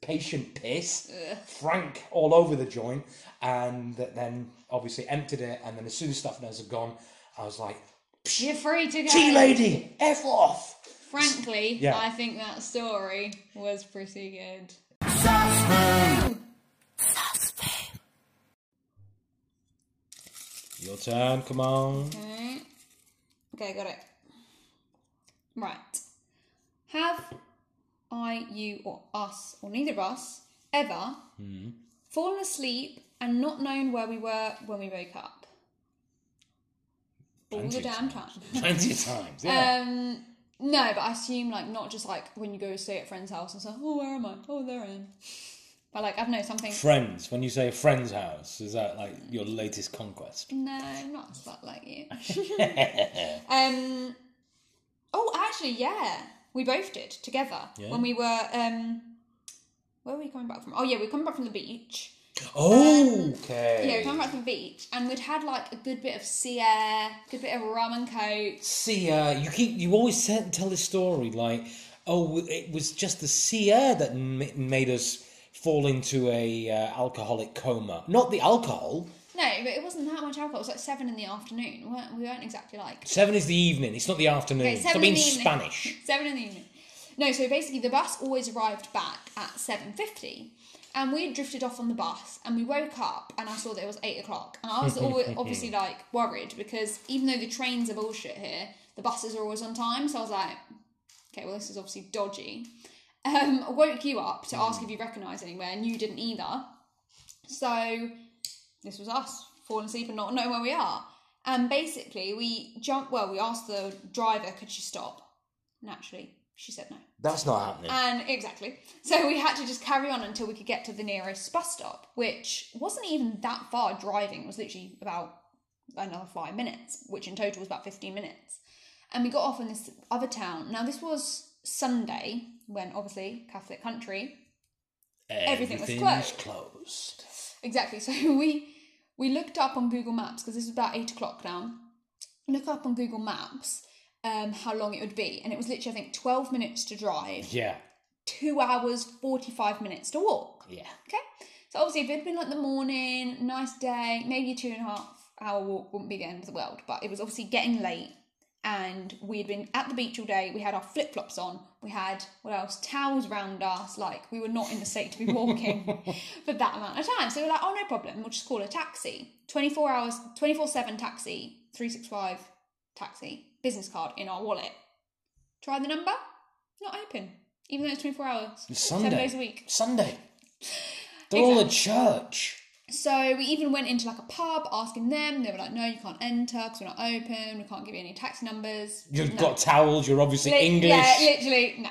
patient piss, Frank all over the joint, and then obviously emptied it. And then as soon as nurse had gone, I was like, You're free to go. "Tea lady, f off." Frankly, Yeah. I think that story was pretty good. Your turn. Come on. Okay. Okay, got it. Right. Have I, you, or us, or neither of us, ever hmm. fallen asleep and not known where we were when we woke up? All the damn time. Plenty of times. Yeah. Um, no, but I assume like not just like when you go stay at a friend's house and say, "Oh, where am I? Oh, there I am." But like I've known something. friends. When you say a friend's house, is that like your latest conquest? No, not slut like you. um. Oh, actually, yeah, we both did together Yeah. when we were. Um, where were we coming back from? Oh yeah, we were coming back from the beach. Okay. Yeah, we were coming back from the beach, and we'd had like a good bit of sea air, good bit of rum and coke. Sea air. you keep you always said, tell this story like, oh, it was just the sea air that m- made us fall into a uh, alcoholic coma, not the alcohol. No, but it wasn't that much alcohol. It was like seven in the afternoon. We weren't, we weren't exactly like Seven is the evening. It's not the afternoon. Okay, Stop seven being in the evening. Spanish. Seven in the evening. No, so basically the bus always arrived back at seven fifty, and we had drifted off on the bus, and we woke up, and I saw that it was eight o'clock, and I was always, obviously like worried because even though the trains are bullshit here, the buses are always on time. So I was like, okay, well this is obviously dodgy. Um, I woke you up to ask if you recognised anywhere, and you didn't either. So this was us falling asleep and not knowing where we are. And basically, we jumped. Well, we asked the driver, could she stop? Naturally, she said no. That's not happening. And exactly. So we had to just carry on until we could get to the nearest bus stop, which wasn't even that far driving. It was literally about another five minutes, which in total was about 15 minutes. And we got off in this other town. Now, this was Sunday, when obviously Catholic country, everything was closed. closed. Exactly. So we we looked up on Google Maps because this is about eight o'clock now. Look up on Google Maps um, how long it would be, and it was literally I think twelve minutes to drive, Yeah. two hours forty five minutes to walk. Yeah. Okay. So obviously, if it had been like the morning, nice day, maybe a two and a half hour walk wouldn't be the end of the world. But it was obviously getting late, and we had been at the beach all day. We had our flip flops on. We had what else? Towels round us. Like we were not in the state to be walking for that amount of time. So we were like, oh no problem. We'll just call a taxi. Twenty four hours, twenty four seven taxi, three six five taxi, business card in our wallet. Try the number. Not open. Even though it's twenty four hours, It's Sunday. seven days a week. Sunday. They're all at church. So we even went into like a pub asking them. They were like, "No, you can't enter because we're not open. We can't give you any taxi numbers." You've No. got towels. You're obviously Li- English. Yeah, literally no.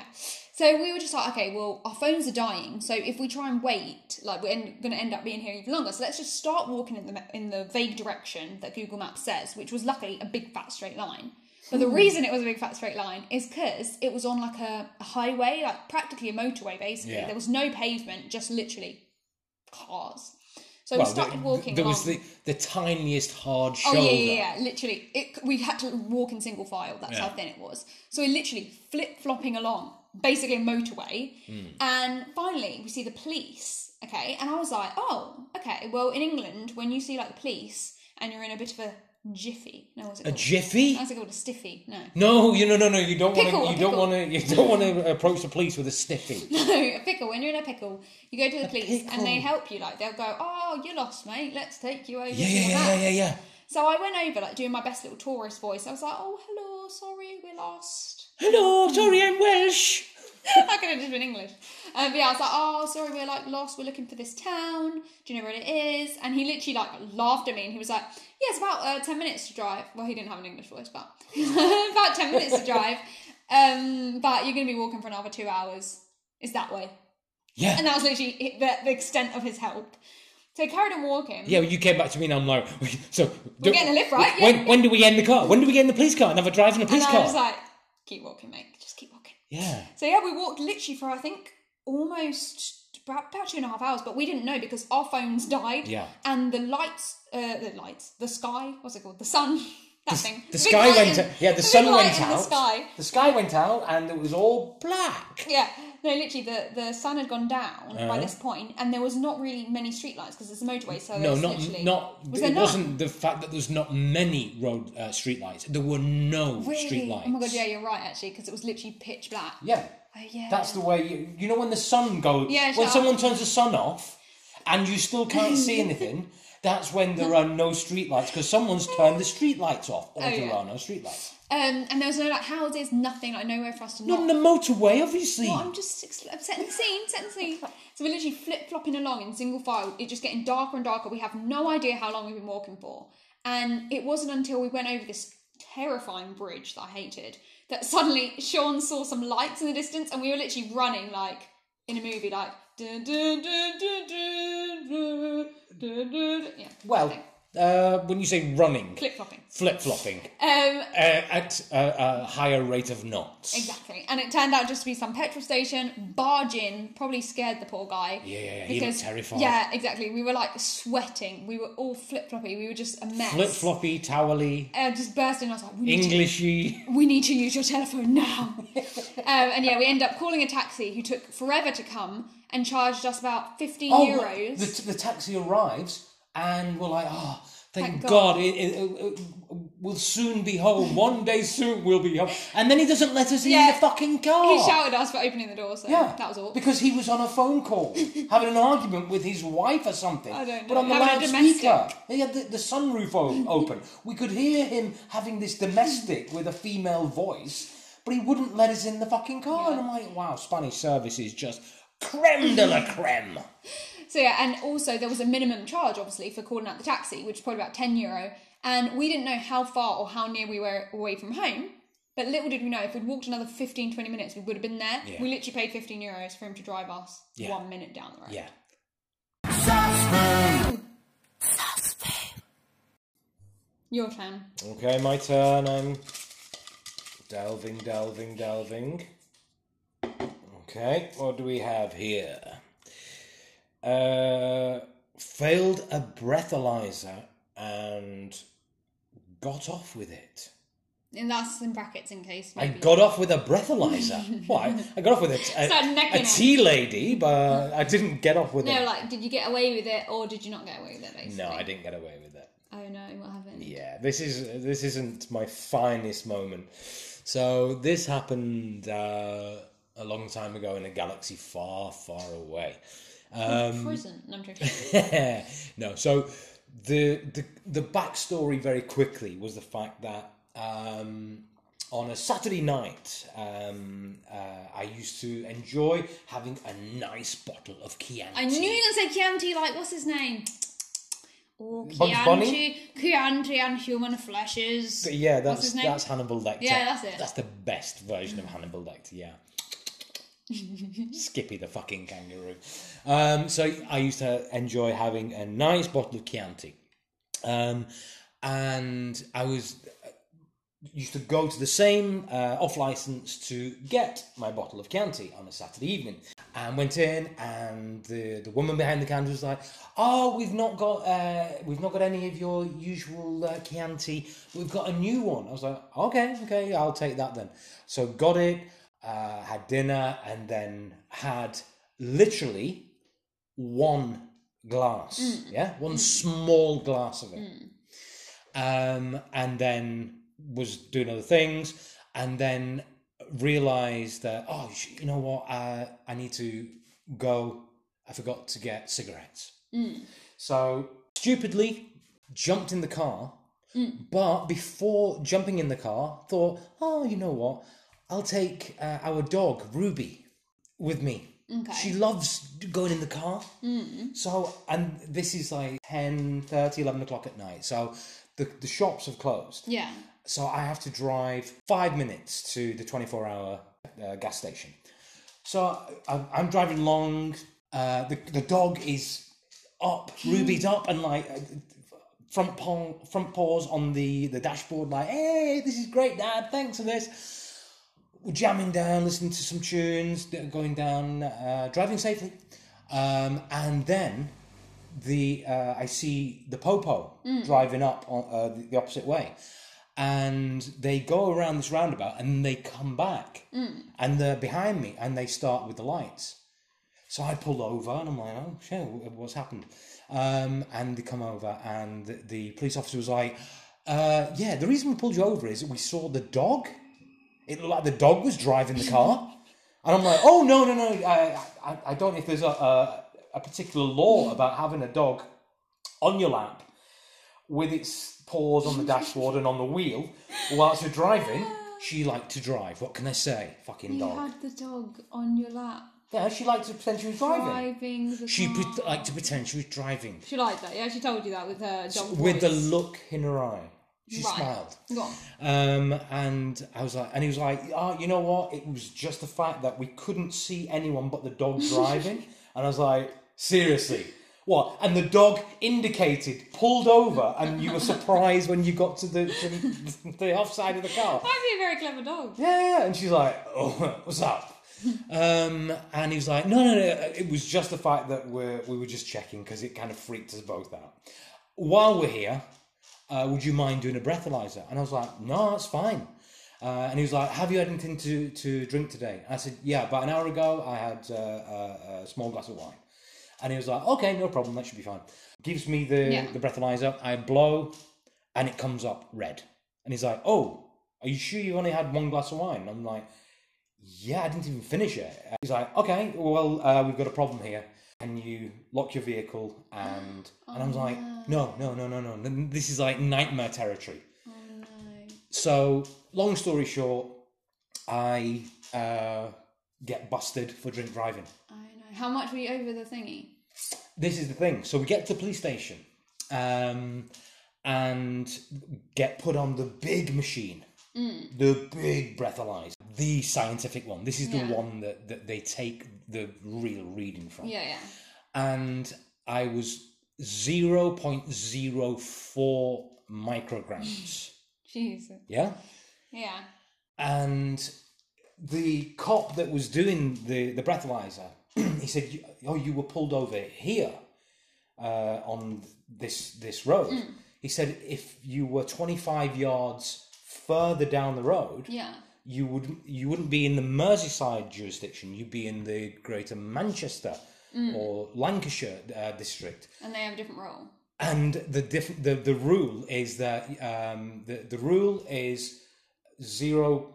So we were just like, okay, well, our phones are dying. So if we try and wait, like we're going to end up being here even longer. So let's just start walking in the in the vague direction that Google Maps says, which was luckily a big fat straight line. But the reason it was a big fat straight line is because it was on like a, a highway, like practically a motorway. Basically, Yeah. there was no pavement, just literally cars. So Well, we started the- walking. There was the, the tiniest hard Oh shoulder. yeah, yeah, yeah, literally. It, we had to walk in single file. That's how thin it was. So we're literally flip flopping along, basically a motorway, Hmm. and finally we see the police. Okay, and I was like, oh, okay. Well, in England, when you see like the police and you're in a bit of a jiffy, no, what's it A called? jiffy? What's it called? A stiffy? No, No, you no no no. You don't want to. You don't want to. You don't want to approach the police with a stiffy. no, a pickle. When you're in a pickle, you go to the police pickle. and they help you. Like they'll go, oh, you're lost, mate. Let's take you over. Yeah yeah yeah yeah yeah yeah. So I went over, like doing my best little tourist voice. I was like, "Oh, hello, sorry, we're lost." Hello, sorry, I'm Welsh. I could have just been English. Um, but yeah, I was like, "Oh, sorry, we're like lost. We're looking for this town. Do you know where it is?" And he literally like laughed at me, and he was like, "Yeah, it's about uh, ten minutes to drive." Well, he didn't have an English voice, but about ten minutes to drive. Um, but you're going to be walking for another two hours. Is that way? Yeah. And that was literally the, the extent of his help. So I carried on walking. Yeah, well, you came back to me and I'm like, so. We're getting a lift, right? When, Yeah. when do we get in the car? When do we get in the police car and have a drive in a And car? I was like, keep walking, mate. Just keep walking. yeah. So yeah, we walked literally for I think almost about, about two and a half hours, but we didn't know because our phones died. Yeah. And the lights, uh, the lights, the sky, what's it called? The sun. Thing. The sky went in- out. Yeah, the, big sun went out. The sky. The sky went out and it was all black. Yeah. No, literally, the, the sun had gone down Uh-huh. by this point, and there was not really many streetlights because it's a motorway. So No, not not. Was it none? wasn't the fact that there's not many road uh, street lights. There were no Really? street lights. Oh my god, yeah, you're right actually, because it was literally pitch black. Yeah. Oh yeah. That's the way you. You know when the sun goes. Yeah, When someone up. turns the sun off, and you still can't see anything. That's when there are no streetlights because someone's turned the streetlights off, or Oh, there yeah. are no streetlights. Um, and there was no like houses, nothing, like nowhere for us to Not on the motorway, obviously. Well, I'm just I'm setting the scene, setting the scene. So we're literally flip flopping along in single file. It's just getting darker and darker. We have no idea how long we've been walking for, and it wasn't until we went over this terrifying bridge that I hated that suddenly Sean saw some lights in the distance, and we were literally running like in a movie, like. Yeah. Well, uh, when you say running, flip flopping. flip flopping Um, uh, at a, a higher rate of knots. Exactly. And it turned out just to be some petrol station. Barging probably scared the poor guy. Yeah, yeah, yeah, he looked terrified. Yeah, exactly. We were like sweating. We were all flip floppy. We were just a mess. Flip floppy, towely, Uh, just bursting. I was like, we need, Englishy. to, we need to use your telephone now. um, and yeah, we end up calling a taxi who took forever to come and charged us about 15 Oh, euros. the, the taxi arrives and we're like, oh, thank, Thank God, God. It, it, it- we'll soon be home. One day soon we'll be home. And then he doesn't let us in the fucking car. he shouted at us for opening the door, so Yeah, that was all. Because he was on a phone call, having an argument with his wife or something. I don't know. But on the loudspeaker, he had the, the sunroof open. We could hear him having this domestic with a female voice, but he wouldn't let us in the fucking car. And I'm like, wow, Spanish service is just creme de la creme. So yeah, and also there was a minimum charge, obviously, for calling out the taxi, which was probably about ten euro. And we didn't know how far or how near we were away from home. But little did we know, if we'd walked another 15, 20 minutes, we would have been there. Yeah. We literally paid 15 euros for him to drive us Yeah. one minute down the road. Yeah. Your turn. Okay, my turn. I'm delving, delving, delving. Okay, what do we have here? Uh, failed a breathalyzer and got off with it. And that's in brackets in case. I got off with a breathalyzer. Why? I got off with a, a, a tea lady, but I didn't get off with it. No, it. like, did you get away with it or did you not get away with it, basically? no, I didn't get away with it. Oh no, what happened? Yeah, this is this isn't my finest moment. So this happened uh, a long time ago in a galaxy far, far away. Um, Prison. No, I'm joking. no, so the the the backstory very quickly was the fact that um, on a Saturday night, um, uh, I used to enjoy having a nice bottle of Chianti. I knew you were going to say Chianti, like, what's his name? Oh, Chianti? Chianti and human fleshes. But yeah, that's that's Hannibal Lecter. Yeah, that's it. That's the best version of Hannibal Lecter. Yeah. Skippy the fucking kangaroo. Um, so I used to enjoy having a nice bottle of Chianti, um, and I was used to go to the same uh, off license to get my bottle of Chianti on a Saturday evening. And went in, and the, the woman behind the counter was like, "Oh, we've not got uh, we've not got any of your usual uh, Chianti. We've got a new one." I was like, "Okay, okay, I'll take that then." So got it, uh, had dinner, and then had literally one glass. Yeah, one small glass of it. Um, and then was doing other things, and then realised that oh, you know what, uh, I need to go. I forgot to get cigarettes, so stupidly jumped in the car, But before jumping in the car, thought, oh, you know what? I'll take uh, our dog Ruby with me. Okay. She loves going in the car. So, and this is like 10, 30, 11 o'clock at night. So the, the shops have closed. Yeah. So I have to drive five minutes to the 24 hour uh, gas station. So I, I'm driving along. Uh, the, the dog is up, Ruby's up, and like uh, front paw, front paws on the, the dashboard, like, hey, this is great, Dad, thanks for this. We're jamming down, listening to some tunes, that are going down, uh, driving safely. Um, and then the uh, I see the popo driving up on uh, the, the opposite way, and they go around this roundabout and they come back, and they're behind me and they start with the lights. So I pull over and I'm like, oh shit, what's happened? Um, and they come over and the, the police officer was like, uh, yeah, the reason we pulled you over is we saw the dog. It looked like the dog was driving the car. And I'm like, oh no, no, no, I, I, I don't know if there's a, a, a particular law about having a dog on your lap with its paws on the dashboard and on the wheel whilst you're driving. She liked to drive. What can I say? Fucking You dog. had the dog on your lap Yeah, she liked to pretend she was driving. driving the She car. pre- liked to pretend she was driving. She liked that. Yeah, she told you that with her dog With the voice. look in her eye. She Right. smiled. Go. Um, and I was like, and he was like, oh, you know what? It was just the fact that we couldn't see anyone but the dog driving. and I was like, seriously? What? And the dog indicated, pulled over, and you were surprised when you got to the, to the, the off side of the car. That'd be a very clever dog. Yeah, yeah. And she's like, oh, what's up? um, and he was like, no, no, no. It was just the fact that we're, we were just checking because it kind of freaked us both out. While we're here, uh, would you mind doing a breathalyzer? And I was like, no, that's fine. Uh, and he was like, have you had anything to, to drink today? And I said, yeah, about an hour ago I had uh, a, a small glass of wine. And he was like, okay, no problem, that should be fine. Gives me the, Yeah. the breathalyzer, I blow, and it comes up red. And he's like, oh, are you sure you only had one glass of wine? I'm like, yeah, I didn't even finish it. He's like, okay, well, uh, we've got a problem here. Can you lock your vehicle? And and I was like, no, no, no, no, no. This is like nightmare territory. Oh no. So, long story short, I uh, get busted for drink driving. I know. How much were you over the thingy? This is the thing. So we get to the police station um, and get put on the big machine, Mm. the big breathalyzer, the scientific one. This is the Yeah. one that, that they take the real reading from. Yeah, yeah. And I was 0.04 micrograms. Jesus. yeah? Yeah. and the cop that was doing the, the breathalyzer, uh, he said, "Oh, you were pulled over here uh, on this this road." Mm. He said, "If you were 25 yards further down the road, Yeah. you would you wouldn't be in the Merseyside jurisdiction. You'd be in the Greater Manchester or Lancashire uh, district." And they have a different role. And the diff- the the rule is that um, the the rule is zero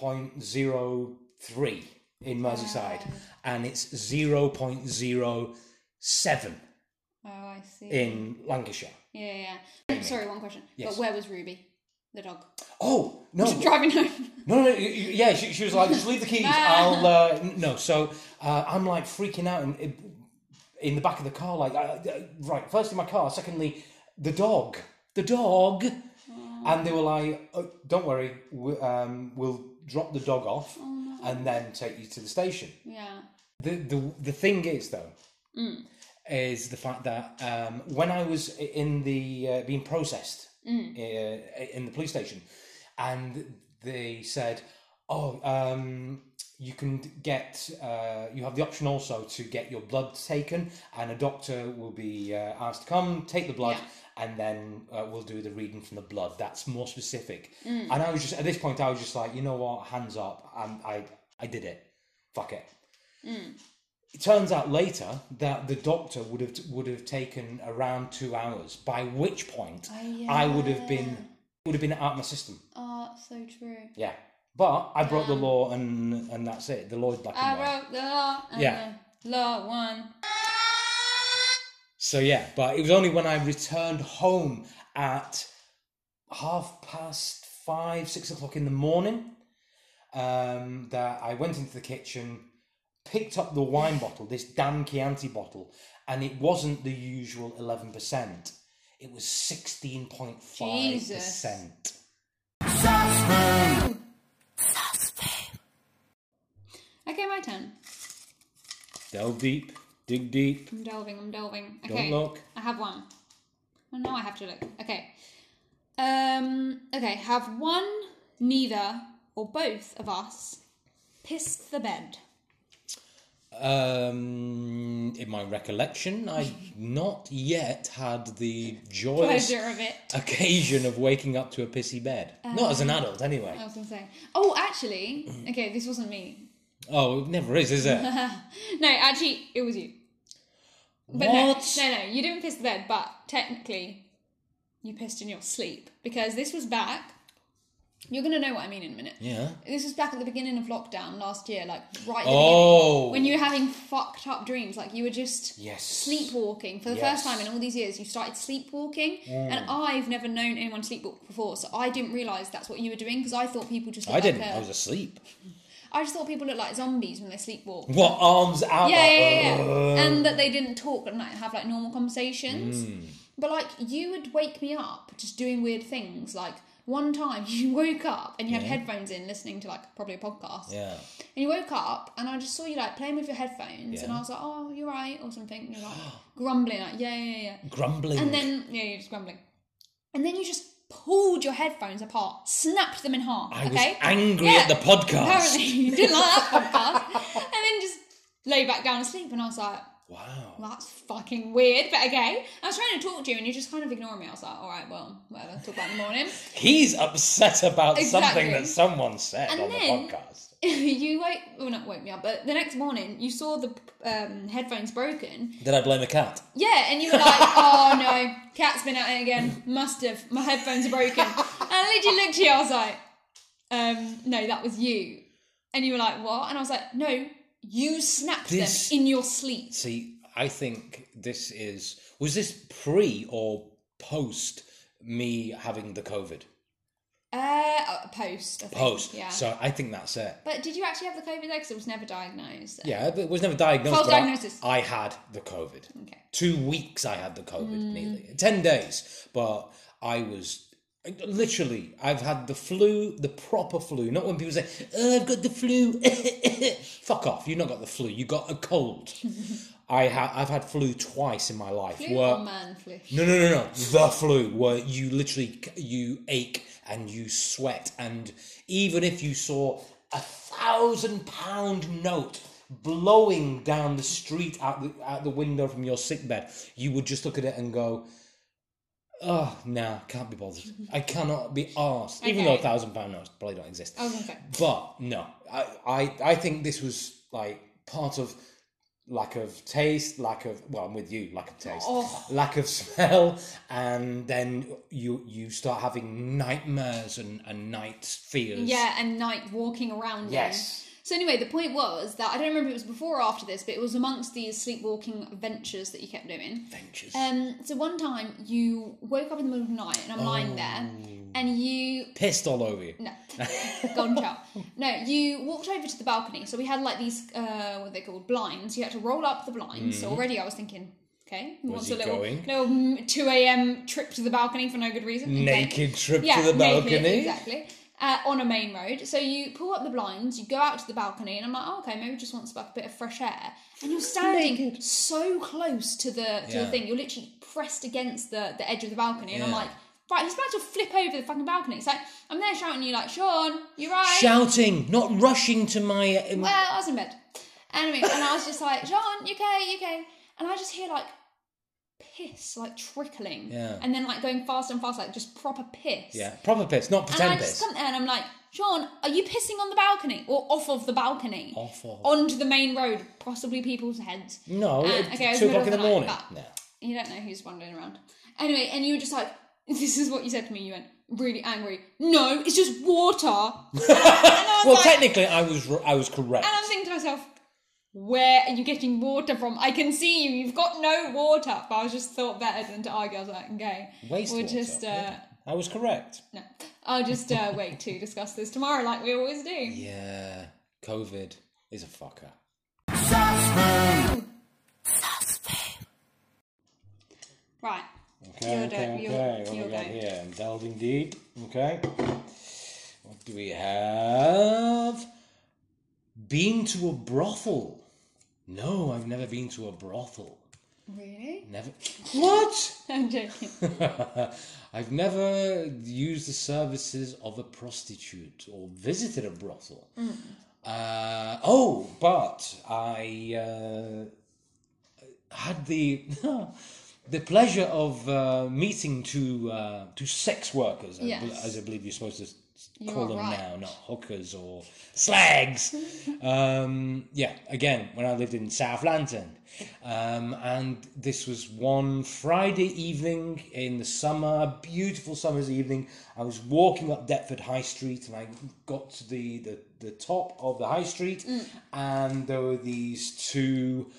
point zero three in Merseyside, and it's zero point zero seven Oh, I see. in Lancashire. Yeah, yeah. Sorry, one question. Yes. But where was Ruby, the dog? Oh no! Driving home. No, no, y- yeah, she, she was like, just leave the keys. I'll, uh, no. So uh, I'm like freaking out in, in the back of the car, like, uh, uh, right, firstly my car, secondly, the dog, the dog. And they were like, oh, don't worry, we, um, we'll drop the dog off and then take you to the station. Yeah. The, the, the thing is, though, is the fact that um, when I was in the uh, being processed uh, in the police station, and they said, "Oh, um, you can get, uh, you have the option also to get your blood taken, and a doctor will be uh, asked to come take the blood." Yeah. And then uh, we'll do the reading from the blood. That's more specific. And I was just at this point, I was just like, you know what, hands up. And I, I did it. Fuck it. It turns out later that the doctor would have would have taken around two hours. By which point, I would have been would have been out of my system. Oh, so true. Yeah, but I broke the law, and and that's it. The law's black I and white. wrote the law. And Yeah. The law won. So yeah, but it was only when I returned home at half past five, six o'clock in the morning um, that I went into the kitchen, picked up the wine bottle, this damn Chianti bottle, and it wasn't the usual 11%. It was 16.5%. Okay, my turn. Delve deep, dig deep. I'm delving, I'm delving. Don't Okay. look. I have one. Oh, no, I have to look. Okay. Um, okay, have one, neither, or both of us pissed the bed? Um, in my recollection, I've not yet had the joyous Pleasure of it. occasion of waking up to a pissy bed. not as an adult, anyway. I was gonna say. Oh, actually, okay, this wasn't me. Oh, it never is, is it? No, actually, it was you. But what? no, no, no, you didn't piss the bed, but technically, you pissed in your sleep because this was back. You're gonna know what I mean in a minute. Yeah. This was back at the beginning of lockdown last year, like right Oh. when you were having fucked up dreams, like you were just Yes. sleepwalking for the Yes. first time in all these years. You started sleepwalking, and I've never known anyone sleepwalk before, so I didn't realize that's what you were doing because I thought people just. I didn't. A- I was asleep. I just thought people looked like zombies when they sleepwalk. What arms out? Yeah, like, yeah, yeah, yeah. "Ugh." and that they didn't talk and like have like normal conversations. Hmm. But like you would wake me up just doing weird things. Like one time you woke up and you had headphones in, listening to like probably a podcast. Yeah. And you woke up and I just saw you like playing with your headphones, and I was like, "Oh, you're right," or something. And you're like grumbling, like, "Yeah, yeah, yeah." Grumbling. And then yeah, you're just grumbling. And then you just pulled your headphones apart, snapped them in half. I was okay? angry Yeah. at the podcast. Apparently, you didn't like that podcast, and then just lay back down asleep. And I was like, Wow. well, that's fucking weird, but okay. I was trying to talk to you and you just kind of ignore me. I was like, all right, well, whatever, talk about in the morning. He's upset about Exactly. something that someone said And on then- the podcast. you woke, well, not woke me up, but the next morning you saw the um, headphones broken. Did I blame a cat? Yeah, and you were like, oh no, cat's been at it again. Must have. My headphones are broken. And I literally looked at you, I was like, um, no, that was you. And you were like, what? And I was like, no, you snapped This- them in your sleep. See, I think this is. Was this pre or post me having the COVID? Uh, uh, post. I think. Post. Yeah. So I think that's it. But did you actually have the COVID though? Because it was never diagnosed. Yeah, but it was never diagnosed. False but I- diagnosis. I, had the COVID. Okay. Two weeks I had the COVID, Mm. nearly. 10 days. But I was. Literally, I've had the flu, the proper flu. Not when people say, oh, I've got the flu. Fuck off. You've not got the flu. You got a cold. I ha- I've had flu twice in my life. Flu where- man flu? no, no, no, no. The flu, where you literally you ache and you sweat, and even if you saw a thousand pound note blowing down the street out the out the window from your sick bed, you would just look at it and go, "Oh, nah, can't be bothered. I cannot be asked." Even though a thousand pound notes probably don't exist. Oh, I was. But no, I, I, I think this was like part of lack of taste, lack of well, I'm with you, lack of taste, Oh. lack of smell, and then you you start having nightmares and, and night fears. Yeah, and night walking around. Yes. So anyway, the point was that I don't remember if it was before or after this, but it was amongst these sleepwalking ventures that you kept doing. Ventures. Um, so one time you woke up in the middle of the night and I'm lying there, and you Pissed all over you. no, child. No, you walked over to the balcony. So we had like these, uh, what are they called, blinds. You had to roll up the blinds. So already I was thinking, okay, what's he a little going? little mm, two a.m. trip to the balcony for no good reason? Okay. Naked trip to the naked, balcony. exactly. Uh, on a main road, so you pull up the blinds, you go out to the balcony, and I'm like, oh, okay, maybe just wants like a bit of fresh air. And you're standing so close to the to the thing, you're literally pressed against the the edge of the balcony, and I'm Yeah. like, right, he's about to flip over the fucking balcony. It's like I'm there shouting at you like, Sean, you're right? Shouting, not rushing to my. uh, Well, I was in bed. Anyway, and I was just like, Sean, you okay, you okay? And I just hear like piss, like trickling. Yeah. And then like going faster and faster, like just proper piss. yeah, proper piss, not And pretend I just piss. come there and I'm like, Sean, are you pissing on the balcony or off of the balcony? Off of. Onto the main road, possibly people's heads. No, at okay, it was two o'clock in of the morning. but- No. You don't know who's wandering around. Anyway, and you were just like, this is what you said to me. You went really angry. No, it's just water. and Well, like, technically, I was I was correct. and I'm thinking to myself, where are you getting water from? I can see you. You've got no water. But I was just thought better than to argue. I was like, okay, we'll Wastewater, just uh, yeah. I was correct. No, I'll just uh, wait to discuss this tomorrow, like we always do. Yeah, COVID is a fucker. Right. Okay, okay, okay. What your we got here? I'm delving deep. Okay. What do we have? Been to a brothel? No, I've never been to a brothel. Really? Never. What? I'm joking. I've never used the services of a prostitute or visited a brothel. Uh, oh, but I uh, had the the pleasure of uh, meeting two uh, two sex workers, I Yes. as I believe you're supposed to You call them right. now, not hookers or slags. um, yeah, again, when I lived in South London. Um, and this was one Friday evening in the summer, beautiful summer's evening. I was walking up Deptford High Street and I got to the, the, the top of the High Street and there were these two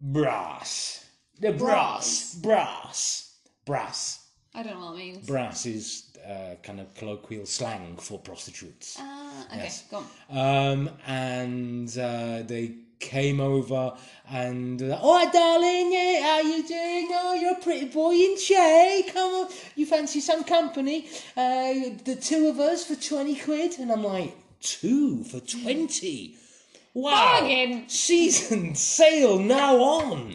brass. The brass. Brass. Brass. I don't know what it means. Brass is uh, kind of colloquial slang for prostitutes. Ah, okay, Yes. go on. Um, and uh, they came over and uh, oh darling yeah how you doing oh you're a pretty boy in Che come on you fancy some company uh, the two of us for 20 quid and I'm like two for 20 wow Bargain. season sale now on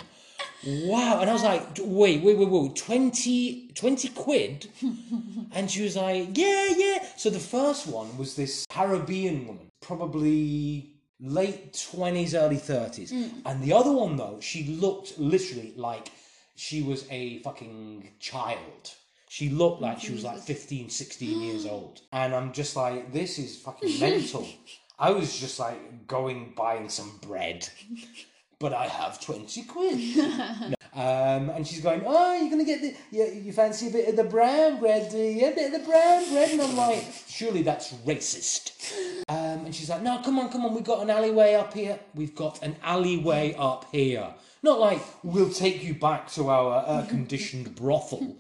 wow and I was like wait wait wait wait 20 20 quid and she was like, yeah, yeah. So the first one was this Caribbean woman, probably late 20s, early 30s. Hmm. And the other one, though, she looked literally like she was a fucking child. She looked like she was like 15, 16 years old. And I'm just like, this is fucking mental. I was just like going buying some bread. But I have 20 quid. Um, and she's going, oh, you're going to get the, you, you fancy a bit of the brown bread, do you? A bit of the brown bread? And I'm like, surely that's racist. Um, and she's like, no, come on, come on, we've got an alleyway up here. We've got an alleyway up here. Not like, we'll take you back to our air-conditioned brothel.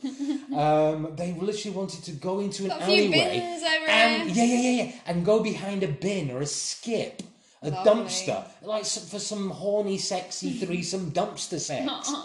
Um, they literally wanted to go into an Got alleyway. and, yeah, yeah, yeah, yeah. And go behind a bin or a skip. A Lovely. dumpster, like s- for some horny, sexy threesome dumpster sex.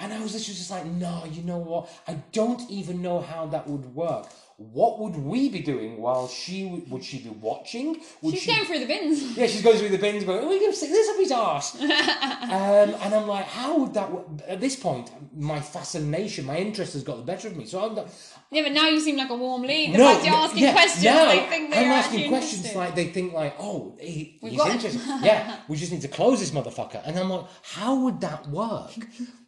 And I was literally just like, no, you know what? I don't even know how that would work. What would we be doing while she would she be watching? Would She's she? going through the bins. yeah, she's going through the bins, going, "Oh, we're going to stick this up his arse." um, and I'm like, how would that? work? At this point, my fascination, my interest has got the better of me. So I'm like, Yeah, but now you seem like a warm lead. The no, fact you're asking yeah, questions, now they think that I'm asking questions interested. like they think like, oh, he, he's interested. yeah, we just need to close this motherfucker. And I'm like, how would that work?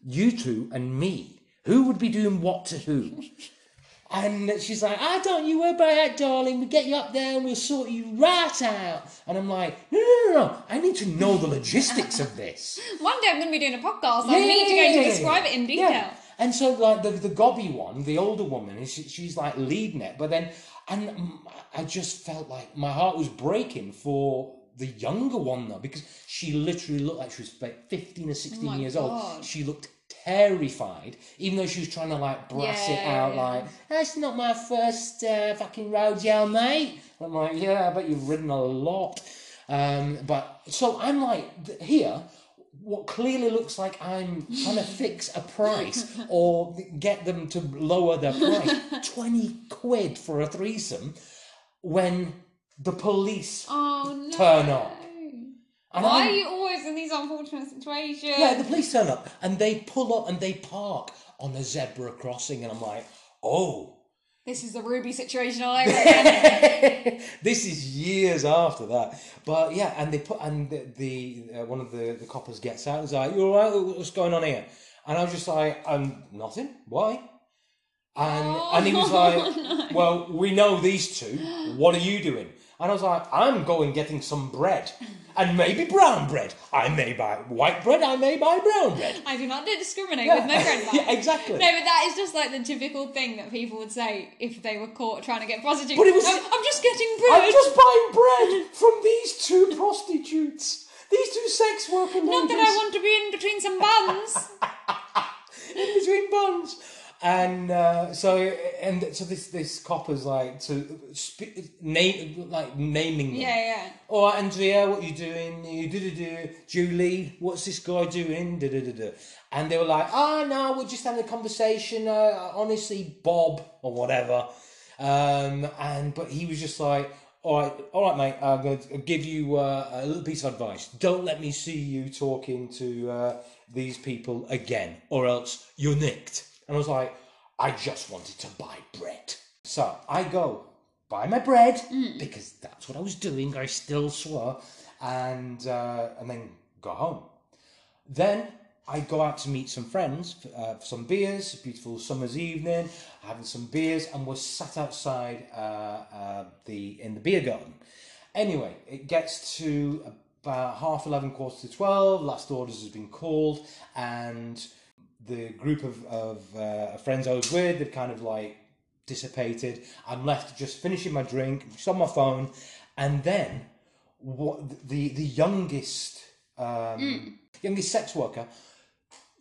you two and me, who would be doing what to who? And she's like, ah, don't you worry about that, darling. We'll get you up there and we'll sort you right out. And I'm like, no, no, no, no. I need to know the logistics of this. One day I'm going to be doing a podcast. I need to go to describe it in detail. Yeah. And so, like the the gobby one, the older woman, she, she's like leading it. But then, and I just felt like my heart was breaking for the younger one though, because she literally looked like she was like fifteen or sixteen Oh my years God. old. She looked terrified, even though she was trying to like brass it out, yeah. like that's not my first uh, fucking rodeo, mate. I'm like, yeah, I bet you've ridden a lot. Um, but so I'm like here what clearly looks like I'm trying to fix a price or get them to lower their price. 20 quid for a threesome when the police Oh no. turn up. And Why I'm- are you always in these unfortunate situations? Yeah, the police turn up and they pull up and they park on a zebra crossing, and I'm like, oh. This is the Ruby situation all over again. this is years after that, but yeah, and they put and the, the uh, one of the the coppers gets out and is like, "You all right? What's going on here?" And I was just like, "Um, nothing. Why?" And and he was like, "Well, we know these two. What are you doing?" And I was like, "I'm going getting some bread, and maybe brown bread. I may buy white bread. I may buy brown bread." I do not discriminate with my bread yeah, exactly. No, but that is just like the typical thing that people would say if they were caught trying to get prostitutes. But it was- I'm, I'm just getting bread. I'm just buying bread from these two prostitutes. These two sex worker Not that I want to be in between some buns. in between buns. And uh, so, and so this this copper's like to sp- name like naming them. Yeah, yeah. All right, Andrea, what you doing? You do do do. Julie, what's this guy doing? Da da da da. And they were like, "Oh no, we're just having a conversation. Uh, honestly, Bob or whatever." Um, and but he was just like, "All right, all right, mate. I'm going to give you uh, a little piece of advice. Don't let me see you talking to uh, these people again, or else you're nicked." And I was like, "I just wanted to buy bread." So I go buy my bread because that's what I was doing. I still swore, and uh, and then go home. Then I go out to meet some friends uh, for some beers. Beautiful summer's evening, having some beers, and we're sat outside uh, uh, the in the beer garden. Anyway, it gets to about half eleven, quarter to twelve. Last orders has been called, and the group of, of uh, friends I was with, they've kind of like dissipated. I'm left just finishing my drink, just on my phone, and then what the the youngest um, youngest sex worker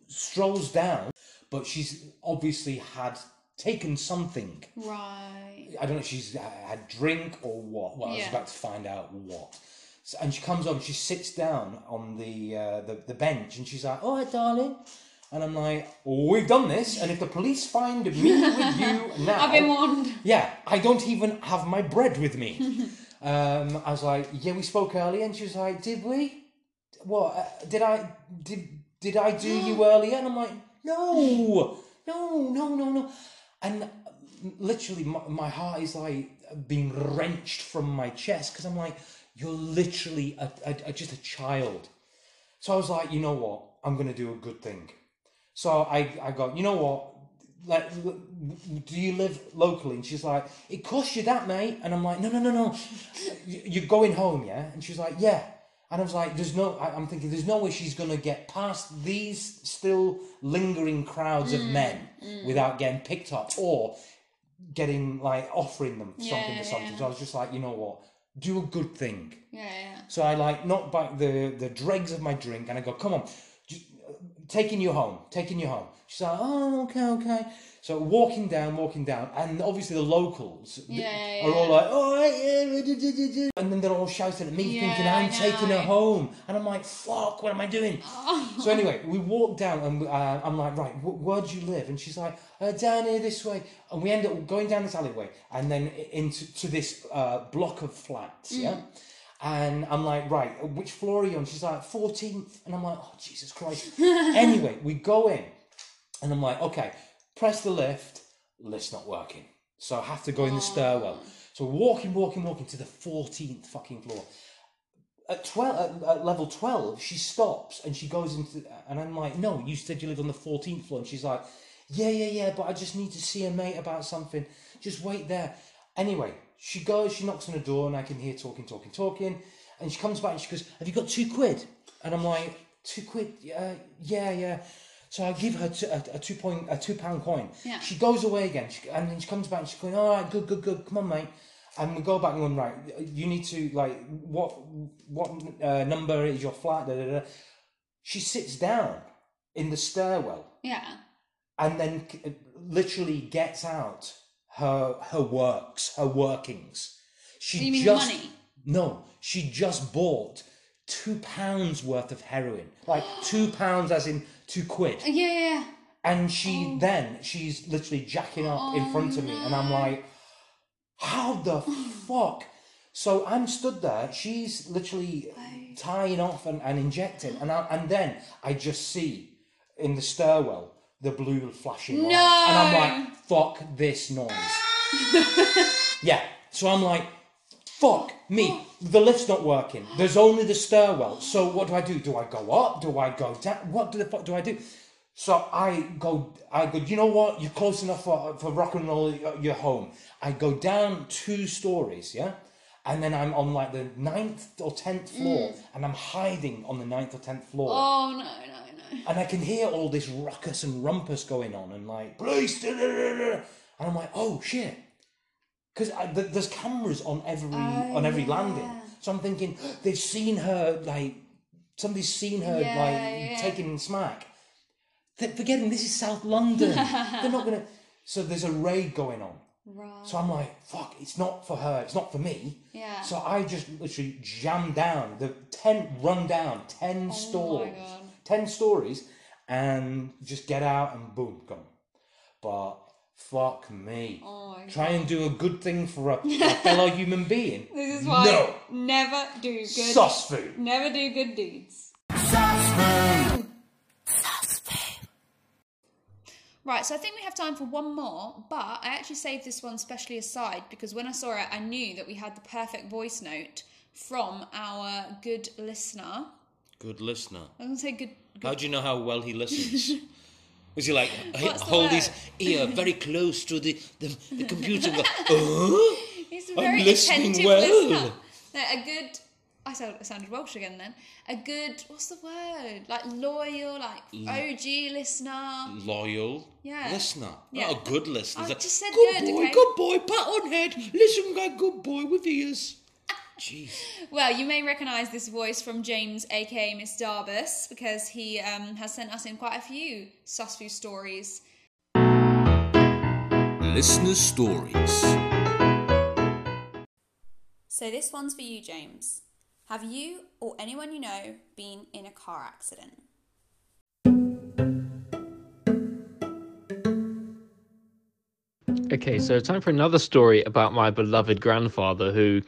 strolls down, but she's obviously had taken something. Right. I don't know if she's had drink or what. Well, I was about to find out what. So, and she comes on, she sits down on the, uh, the the bench, and she's like, "All right, darling." And I'm like, "We've done this, and if the police find me with you now, I've been warned. yeah, I don't even have my bread with me." um, I was like, "Yeah, we spoke earlier," and she was like, "Did we? What uh, did I did did I do you earlier?" And I'm like, "No, no, no, no, no," and literally my, my heart is like being wrenched from my chest because I'm like, "You're literally a, a, a, just a child." So I was like, "You know what? I'm gonna do a good thing." So I I go, "You know what?" Like, do you live locally? And she's like, it costs you that, mate. And I'm like, no, no, no, no. You- You're going home, yeah? And she's like, yeah. And I was like, there's no, I'm thinking, there's no way she's going to get past these still lingering crowds of mm, men mm. without getting picked up or getting, like, offering them Yeah, something or something. yeah. So I was just like, you know what? Do a good thing. Yeah, yeah. So I like knock back the the dregs of my drink and I go, come on, taking you home, taking you home. She's like, oh, okay, okay. So walking down, walking down, and obviously the locals th- Yeah, yeah, are all like, oh, yeah, duh, duh, duh, duh," and then they're all shouting at me, thinking I'm taking her home, and I'm like, fuck, what am I doing? So anyway, we walk down, and uh, I'm like, right, wh- where do you live? And she's like, uh, down here this way, and we end up going down this alleyway, and then into to this uh, block of flats, yeah. And I'm like, right, which floor are you on? She's like, 14th. And I'm like, oh, Jesus Christ. anyway, we go in, and I'm like, okay, press the lift. Lift's not working. So I have to go in the stairwell. So walking, walking, walking to the 14th fucking floor. At, 12, at, at level 12, she stops and she goes into, and I'm like, no, you said you live on the 14th floor. And she's like, yeah, yeah, yeah, but I just need to see a mate about something. Just wait there. Anyway, she goes, she knocks on the door, and I can hear talking, talking, talking. And she comes back and she goes, Have you got two quid? And I'm like, Two quid? Uh, yeah, yeah. So I give her two, a, a two point, a two pound coin. Yeah. She goes away again, she, and then she comes back and she's going, All right, good, good, good. Come on, mate. And we go back and going, Right, you need to, like, what what uh, number is your flat? Da, da, da. She sits down in the stairwell Yeah. and then c- literally gets out her her works, her workings. She just money? no, she just bought two pounds worth of heroin, like two pounds as in two quid, Yeah, yeah, yeah. and she then she's literally jacking up in front of me, and I'm like, how the fuck? So I'm stood there. She's literally tying off and, and injecting, and I, and then I just see in the stairwell the blue flashing lights, and I'm like, fuck this noise. yeah. So I'm like, fuck me. The lift's not working. There's only the stairwell. So what do I do? Do I go up? Do I go down? What the fuck do I do? So I go, I go, you know what? You're close enough for, for rock and roll, you're home. I go down two stories, yeah? And then I'm on like the ninth or tenth floor, mm. and I'm hiding on the ninth or tenth floor Oh, no. And I can hear all this ruckus and rumpus going on, and like police, and I'm like, oh shit, because th- there's cameras on every oh, on every landing, so I'm thinking they've seen her like somebody's seen her Yeah, like yeah. taking smack. they're forgetting this is South London. they're not gonna. So there's a raid going on. Right. So I'm like, fuck, it's not for her, it's not for me. Yeah. So I just literally jam down the 10, run down 10 stores, Oh God. 10 stories, and just get out and boom, gone. But fuck me. Oh my Try and do a good thing for a, a fellow human being. This is why No. never do good. Susfu. Never do good deeds. Susfu. Sauce food. Right, so I think we have time for one more, but I actually saved this one specially aside because when I saw it, I knew that we had the perfect voice note from our good listener. Good listener. I was going to say good. How do you know how well he listens? Was he like hold his ear very close to the, the, the computer go, oh? He's a I'm very listening attentive well. listener. No, a good. I sound, I sounded Welsh again then. A good. What's the word? Like loyal, like OG listener. Loyal Yeah. listener. Yeah. Not a good listener. I It's like, just said good, good, boy, okay?" good boy, pat on head. Listen, guy, good boy with ears. Jeez. Well, you may recognise this voice from James, aka Miss Darbus, because he um, has sent us in quite a few Susfu stories. Listener stories. So this one's for you, James. Have you or anyone you know been in a car accident? Okay, so time for another story about my beloved grandfather who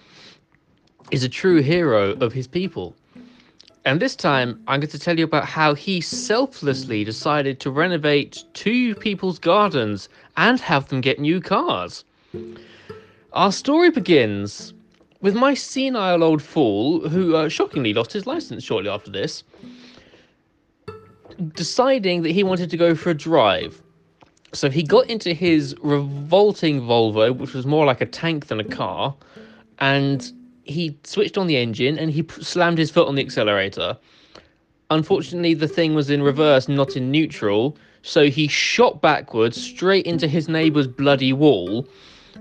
is a true hero of his people. And this time, I'm going to tell you about how he selflessly decided to renovate two people's gardens and have them get new cars. Our story begins with my senile old fool, who uh, shockingly lost his license shortly after this, deciding that he wanted to go for a drive. So he got into his revolting Volvo, which was more like a tank than a car, and he switched on the engine and he slammed his foot on the accelerator. Unfortunately, the thing was in reverse, not in neutral, so he shot backwards straight into his neighbour's bloody wall,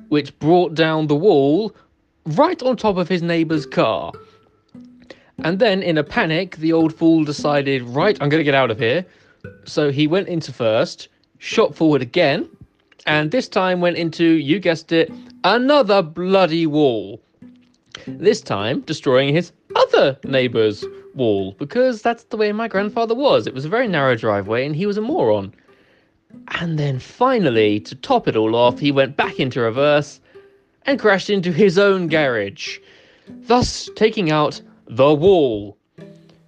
which brought down the wall right on top of his neighbour's car. And then, in a panic, the old fool decided, right, I'm going to get out of here. So he went into first, shot forward again, and this time went into, you guessed it, another bloody wall. This time destroying his other neighbour's wall, because that's the way my grandfather was. It was a very narrow driveway, and he was a moron. And then finally, to top it all off, he went back into reverse and crashed into his own garage, thus taking out the wall.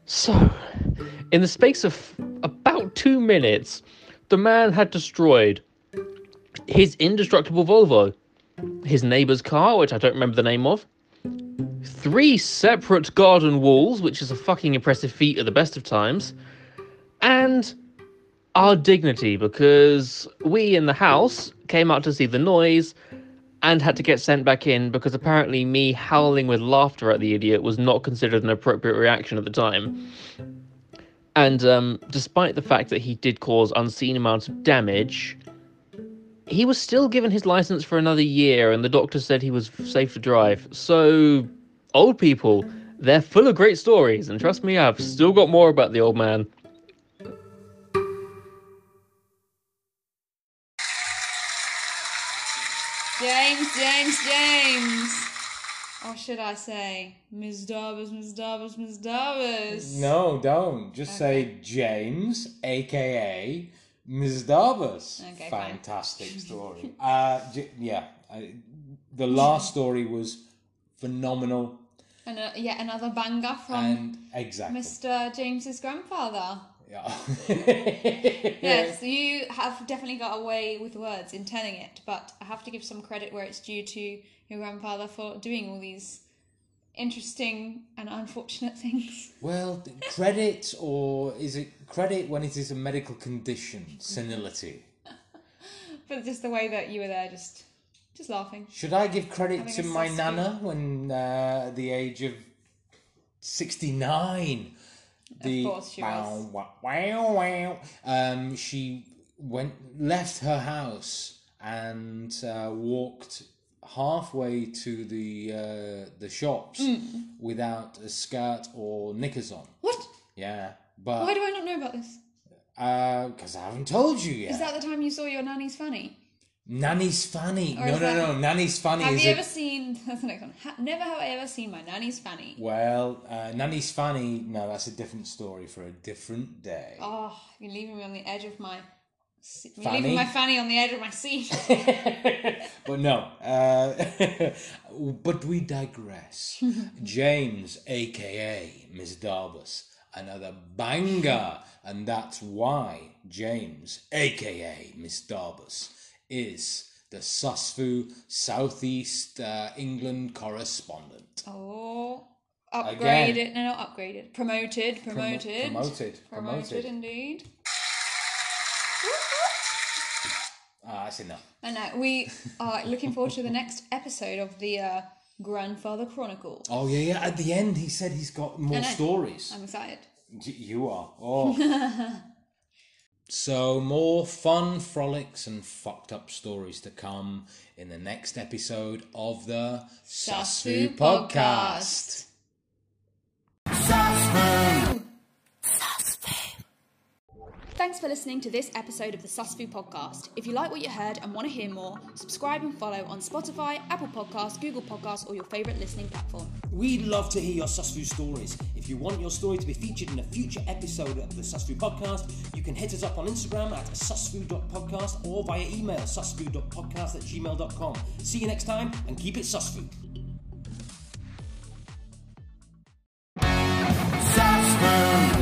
So, in the space of about two minutes, the man had destroyed his indestructible Volvo, his neighbour's car, which I don't remember the name of, three separate garden walls, which is a fucking impressive feat at the best of times, and our dignity, because we in the house came out to see the noise and had to get sent back in because apparently me howling with laughter at the idiot was not considered an appropriate reaction at the time. And um, despite the fact that he did cause unseen amounts of damage, he was still given his license for another year, and the doctor said he was safe to drive. So, old people, they're full of great stories, and trust me, I've still got more about the old man. James, James, James. Or should I say, Ms. Darbus, Ms. Darbus, Ms. Darbus? No, don't. Just say James, aka Ms. Darbus. Okay. Fantastic story. uh, j- yeah, I, the last story was phenomenal, And uh, yet another banger from and exactly. Mr. James's grandfather. Yeah. Yes, you have definitely got away with words in telling it, but I have to give some credit where it's due to your grandfather for doing all these interesting and unfortunate things. Well, credit or is it credit when it is a medical condition, senility? But just the way that you were there, just just laughing. Should I give credit to my nana when uh, at the age of 69? The, course she was. Wow, wow, wow. Um, she went, left her house and uh, walked halfway to the uh, the shops Hmm. without a skirt or knickers on. What? Yeah, but Why do I not know about this? Uh because I haven't told you yet. Is that the time you saw your nanny's fanny? Nanny's Fanny. Or No, no, that- no. Nanny's Fanny Have is you a- ever seen? That's the next one. Ha- never have I ever seen my nanny's fanny. Well, uh, Nanny's Fanny, no, that's a different story for a different day. Oh, you're leaving me on the edge of my. You're Fanny? leaving my fanny on the edge of my seat. but no, uh, but we digress. James, aka Miss Darbus, another banger, and that's why James, aka Miss Darbus, is the Susfu Southeast uh, England correspondent. Oh, Again. upgraded. No, not upgraded. Promoted. Promo- Promoted. promoted, Promoted, promoted. indeed. Ah, that's enough. And uh, we are looking forward to the next episode of the uh, Grandfather Chronicles. Oh yeah, yeah. At the end, he said he's got more know. stories. I'm excited. Y- You are. Oh. so, more fun frolics and fucked up stories to come in the next episode of the Susfu Podcast. Thanks for listening to this episode of the SUSFU podcast. If you like what you heard and want to hear more, subscribe and follow on Spotify, Apple Podcasts, Google Podcasts, or your favourite listening platform. We'd love to hear your SUSFU stories. If you want your story to be featured in a future episode of the SUSFU podcast, you can hit us up on Instagram at susfu.podcast or via email susfu.podcast at gmail.com. See you next time and keep it SUSFU. SUSFU!